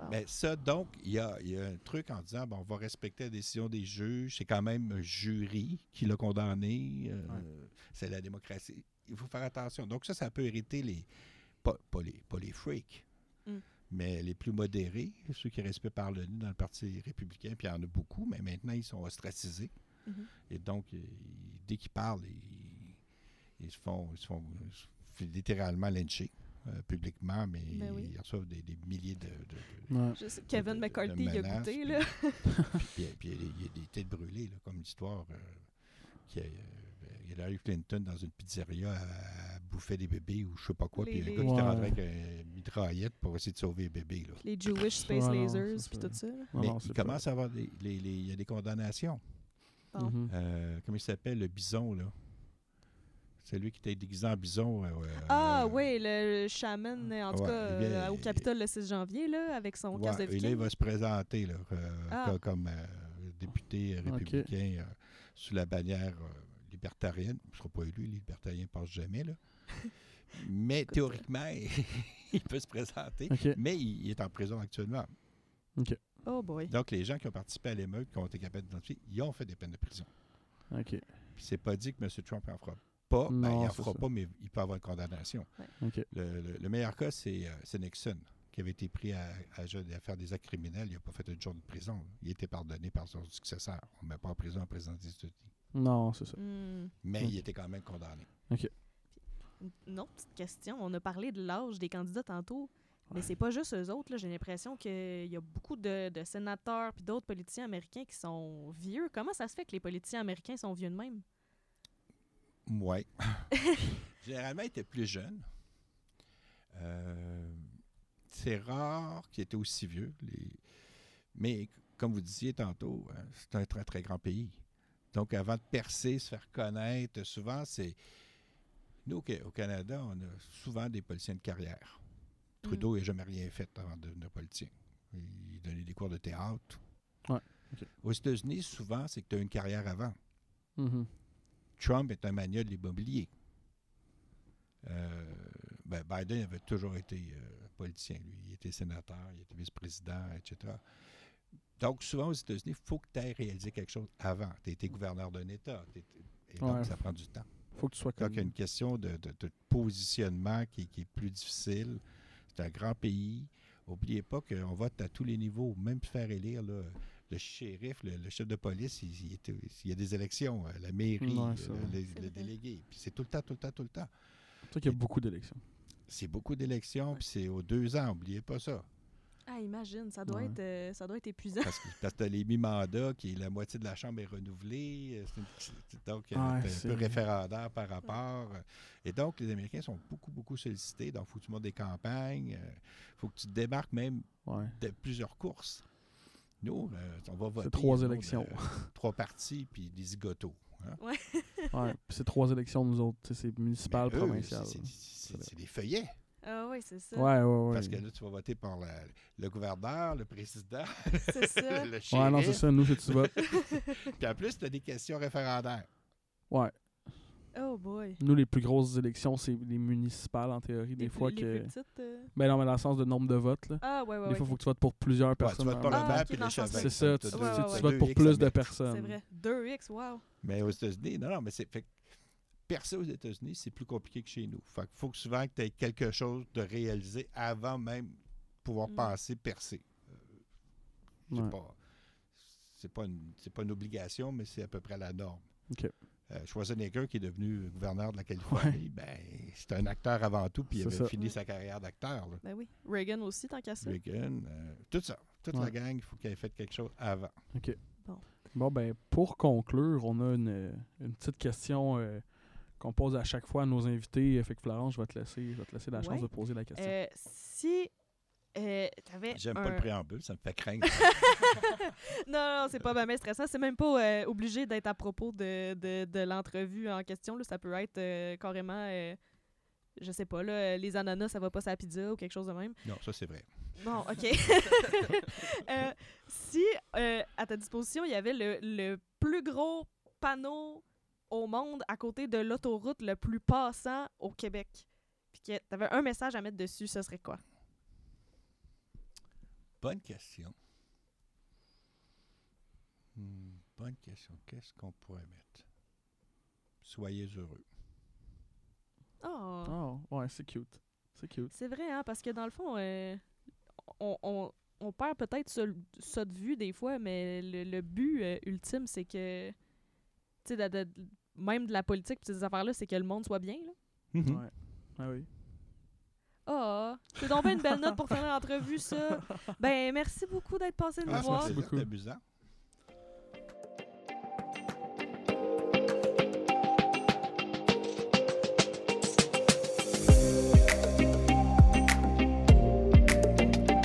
Wow. Mais ça, donc, il y a, il y a un truc en disant, bon, on va respecter la décision des juges. C'est quand même un jury qui l'a condamné. euh, Ouais. C'est la démocratie. Il faut faire attention. Donc ça, ça peut hériter les... Pas, pas les, pas les freaks, Mm. mais les plus modérés, ceux qui respectent par le nez dans le Parti républicain, puis il y en a beaucoup, mais maintenant, ils sont ostracisés. Mhm. Et donc, ils- dès qu'ils parlent, ils, ils se font, ils se font, ils se font littéralement lyncher. Euh, publiquement, mais Ben oui. ils reçoivent des, des milliers de. de- de- Ouais. Je sais, Kevin de- de McCarthy, il a goûté, puis- là. puis, puis il y a des- il y a des têtes brûlées, là, comme l'histoire euh, qui a, euh, Hillary Clinton dans une pizzeria à, à bouffer des bébés ou je sais pas quoi, Les- puis un gars qui était rentré avec une mitraillette pour essayer de sauver les bébés. Là. Les Jewish Space Ouais, Lasers, puis tout ça. mais non, il commence à avoir des, les- les- il y a des condamnations. Mhm. Euh, comment il s'appelle, le bison, là? C'est lui qui était déguisé en bison. euh, euh, Ah, euh, oui, le shaman, en tout ouais, cas, euh, au Capitole le 6 janvier, là, avec son ouais, casque de et là, il va se présenter là, euh, Ah. co- comme euh, député républicain euh, sous la bannière euh, libertarienne. Il ne sera pas élu, les libertariens ne passent jamais. Là. Mais théoriquement, il peut se présenter. Mais il, il est en prison actuellement. Oh boy. Donc, les gens qui ont participé à l'émeute, qui ont été capables d'identifier, ils ont fait des peines de prison. Ok. Puis c'est pas dit que M. Trump en fera pas. Ben, il en c'est fera ça. pas, mais il peut avoir une condamnation. Le, le- le meilleur cas, c'est euh, c'est Nixon, qui avait été pris à, à, à faire des actes criminels. Il n'a pas fait une jour de prison. Il a été pardonné par son successeur. On ne met pas en prison un président des États-Unis. Non, c'est ça. Hmm. Mais Mm. il était quand même condamné. Une autre petite question. On a parlé de l'âge des candidats tantôt, mais c'est pas juste eux autres. J'ai l'impression qu'il y a beaucoup de, de sénateurs puis d'autres politiciens américains qui sont vieux. Comment ça se fait que les politiciens américains sont vieux de même? Oui. Généralement, il était plus jeune. Euh, c'est rare qu'il était aussi vieux. Les- Mais comme vous disiez tantôt, hein, c'est un très, très grand pays. Donc, avant de percer, se faire connaître, souvent, c'est... Nous, au Ca- au Canada, on a souvent des politiciens de carrière. Trudeau n'a jamais rien fait avant de devenir politicien. Il donnait des cours de théâtre. Ouais. Aux États-Unis, souvent, c'est que tu as une carrière avant. Mhm. Trump est un mania de l'immobilier. Euh, ben, Biden avait toujours été euh, politicien, lui. Il était sénateur, il était vice-président, etc. Donc, souvent aux États-Unis, il faut que tu aies réalisé quelque chose avant. Tu as été gouverneur d'un État. Et donc, Ouais. ça prend du temps. Faut que tu sois Donc, il y a une question de, de- de positionnement qui, qui est plus difficile. C'est un grand pays. N'oubliez pas qu'on vote à tous les niveaux, même se faire élire. là, le shérif, le, le chef de police, il, il est- il y a des élections, euh, la mairie, Ouais, euh, le, vrai. délégué. Puis c'est tout le temps, tout le temps, tout le temps. C'est pour ça qu'il y a beaucoup d'élections. C'est beaucoup d'élections, puis c'est aux deux ans, n'oubliez pas ça. Ah, imagine, ça doit, Ouais. être, euh, ça doit être épuisant. Parce que, parce que t'as les mi-mandats, qui la moitié de la Chambre est renouvelée. c'est une- c'est- donc, Ouais, t'es un peu référendaire par rapport. Et donc, les Américains sont beaucoup, beaucoup sollicités. Donc, il faut que tu montes des campagnes. Il faut que tu te démarques même Ouais. de plusieurs courses. Nous, euh, on va voter. trois nous, élections. de- trois partis, puis des zigotos. hein. Ouais. Puis c'est trois élections, nous autres. C'est municipal, provincial. c'est- c'est- C'est c'est des feuillets. Ah oui, c'est ça. Ouais, ouais, ouais. Parce que là, tu vas voter pour la- le gouverneur, le président, C'est ça. le shérif. Ouais, non, c'est ça. Nous, c'est tu votes. Puis en plus, tu as des questions référendaires. Ouais. Oh boy. Nous, les plus grosses élections, c'est les municipales, en théorie. Des Les fois plus- que. les plus petites, euh, Ben non, mais dans le sens de nombre de votes, là. Ah, ouais, ouais, Des ouais. fois, il faut que tu votes pour plusieurs Ouais, tu personnes. votes pour en le même Ah, maire ok, puis dans le ce sens-là. chevet. C'est ça, tu, deux- Ouais, tu- ouais, tu ouais. votes pour X plus de personnes. C'est vrai. 2X, wow. Mais aux États-Unis, non, non, mais c'est fait que percer aux États-Unis, c'est plus compliqué que chez nous. Fait qu'il faut que souvent que tu aies quelque chose de réalisé avant même de pouvoir Mm. passer percer. Euh, c'est Ouais. pas c'est pas une c'est pas une obligation, mais c'est à peu près la norme. Ok. Euh, Schwarzenegger, qui est devenu gouverneur de la Californie, ben, c'est un acteur avant tout, puis il avait ça. fini Ouais. sa carrière d'acteur. Ben oui. Reagan aussi, tant qu'à ça. Reagan, euh, tout ça. Toute la gang, il faut qu'elle ait fait quelque chose avant. Bon, ben, pour conclure, on a une, une petite question euh, qu'on pose à chaque fois à nos invités. Fait que Florence, je vais te laisser, je vais te laisser la chance de poser la question. Euh, si euh, J'aime un... pas le préambule, ça me fait craindre. non, non, c'est pas bien stressant. C'est même pas euh, obligé d'être à propos de, de, de l'entrevue en question. Là. Ça peut être euh, carrément, je sais pas, là, les ananas, ça va pas sa pizza ou quelque chose de même. non, ça c'est vrai. Bon, OK. Si à ta disposition, il y avait le, le plus gros panneau au monde à côté de l'autoroute le plus passant au Québec, puis que tu avais un message à mettre dessus, ce serait quoi? Bonne question. Hmm, bonne question. Qu'est-ce qu'on pourrait mettre? Soyez heureux. Oh. Oh, ouais, c'est cute. C'est cute. C'est vrai, hein, parce que dans le fond, euh, on, on- on perd peut-être ça, de vue des fois, mais le, le but euh, ultime, c'est que, tu sais, même de la politique, pis ces affaires-là, c'est que le monde soit bien. Là. Ouais. Ah oui. Ah, c'est donc bien une belle note pour finir l'entrevue, ça. Ben, merci beaucoup d'être passé nous Ah, voir. c'est beaucoup. amusant.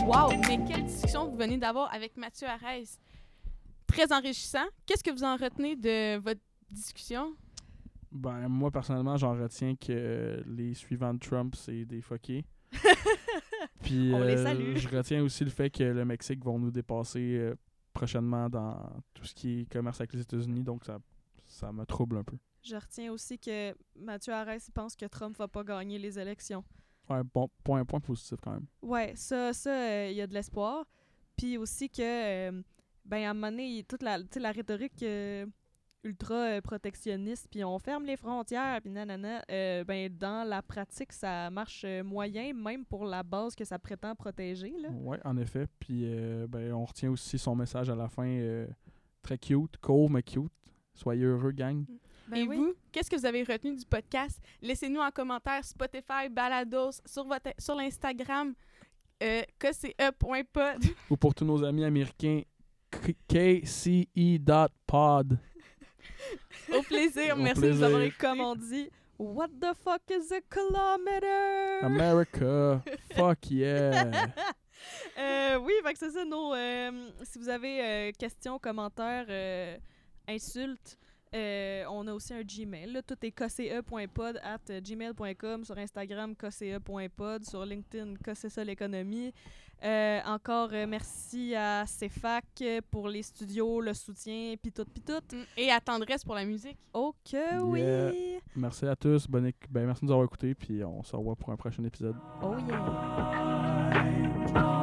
Wow, mais quelle discussion vous venez d'avoir avec Mathieu Arès. Très enrichissant. Qu'est-ce que vous en retenez de votre discussion? Ben, moi, personnellement, j'en retiens que les suivants de Trump, c'est des fuckés. Puis, On les euh, salue. je retiens aussi le fait que le Mexique vont nous dépasser euh, prochainement dans tout ce qui est commerce avec les États-Unis. Donc, ça, ça me trouble un peu. Je retiens aussi que Mathieu Arès pense que Trump va pas gagner les élections. Ouais, bon, point, point positif quand même. Ouais, ça, ça, il y a de l'espoir. Puis aussi que, euh, ben, à un moment donné, toute la, la rhétorique euh, ultra euh, protectionniste, puis on ferme les frontières, puis nanana, euh, ben, dans la pratique, ça marche euh, moyen, même pour la base que ça prétend protéger, là. Ouais, en effet. Puis, euh, ben, on retient aussi son message à la fin. euh, très cute, court, mais cute. Soyez heureux, gang. Ben Et oui. vous, qu'est-ce que vous avez retenu du podcast? Laissez-nous en commentaire Spotify, Balados, sur, votre, sur l'Instagram, euh, kce.pod. Ou pour tous nos amis américains, K- kce.pod. Au plaisir. Au Merci plaisir. de nous avoir comme on dit, What the fuck is a kilometer? America. Fuck yeah. Euh, oui, fait que c'est ça. Nos, euh, si vous avez euh, questions, commentaires, euh, insultes, on a aussi un Gmail. là. Tout est kce.pod at gmail.com. Sur Instagram, kce.pod. Sur LinkedIn, kce l'économie. Euh, encore euh, merci à CFAC pour les studios, le soutien, pis tout, pis tout. Mm. Et à tendresse pour la musique. Ok, oui. Merci à tous. Bonne ben, merci de nous avoir écoutés. Puis on se revoit pour un prochain épisode. Oh yeah.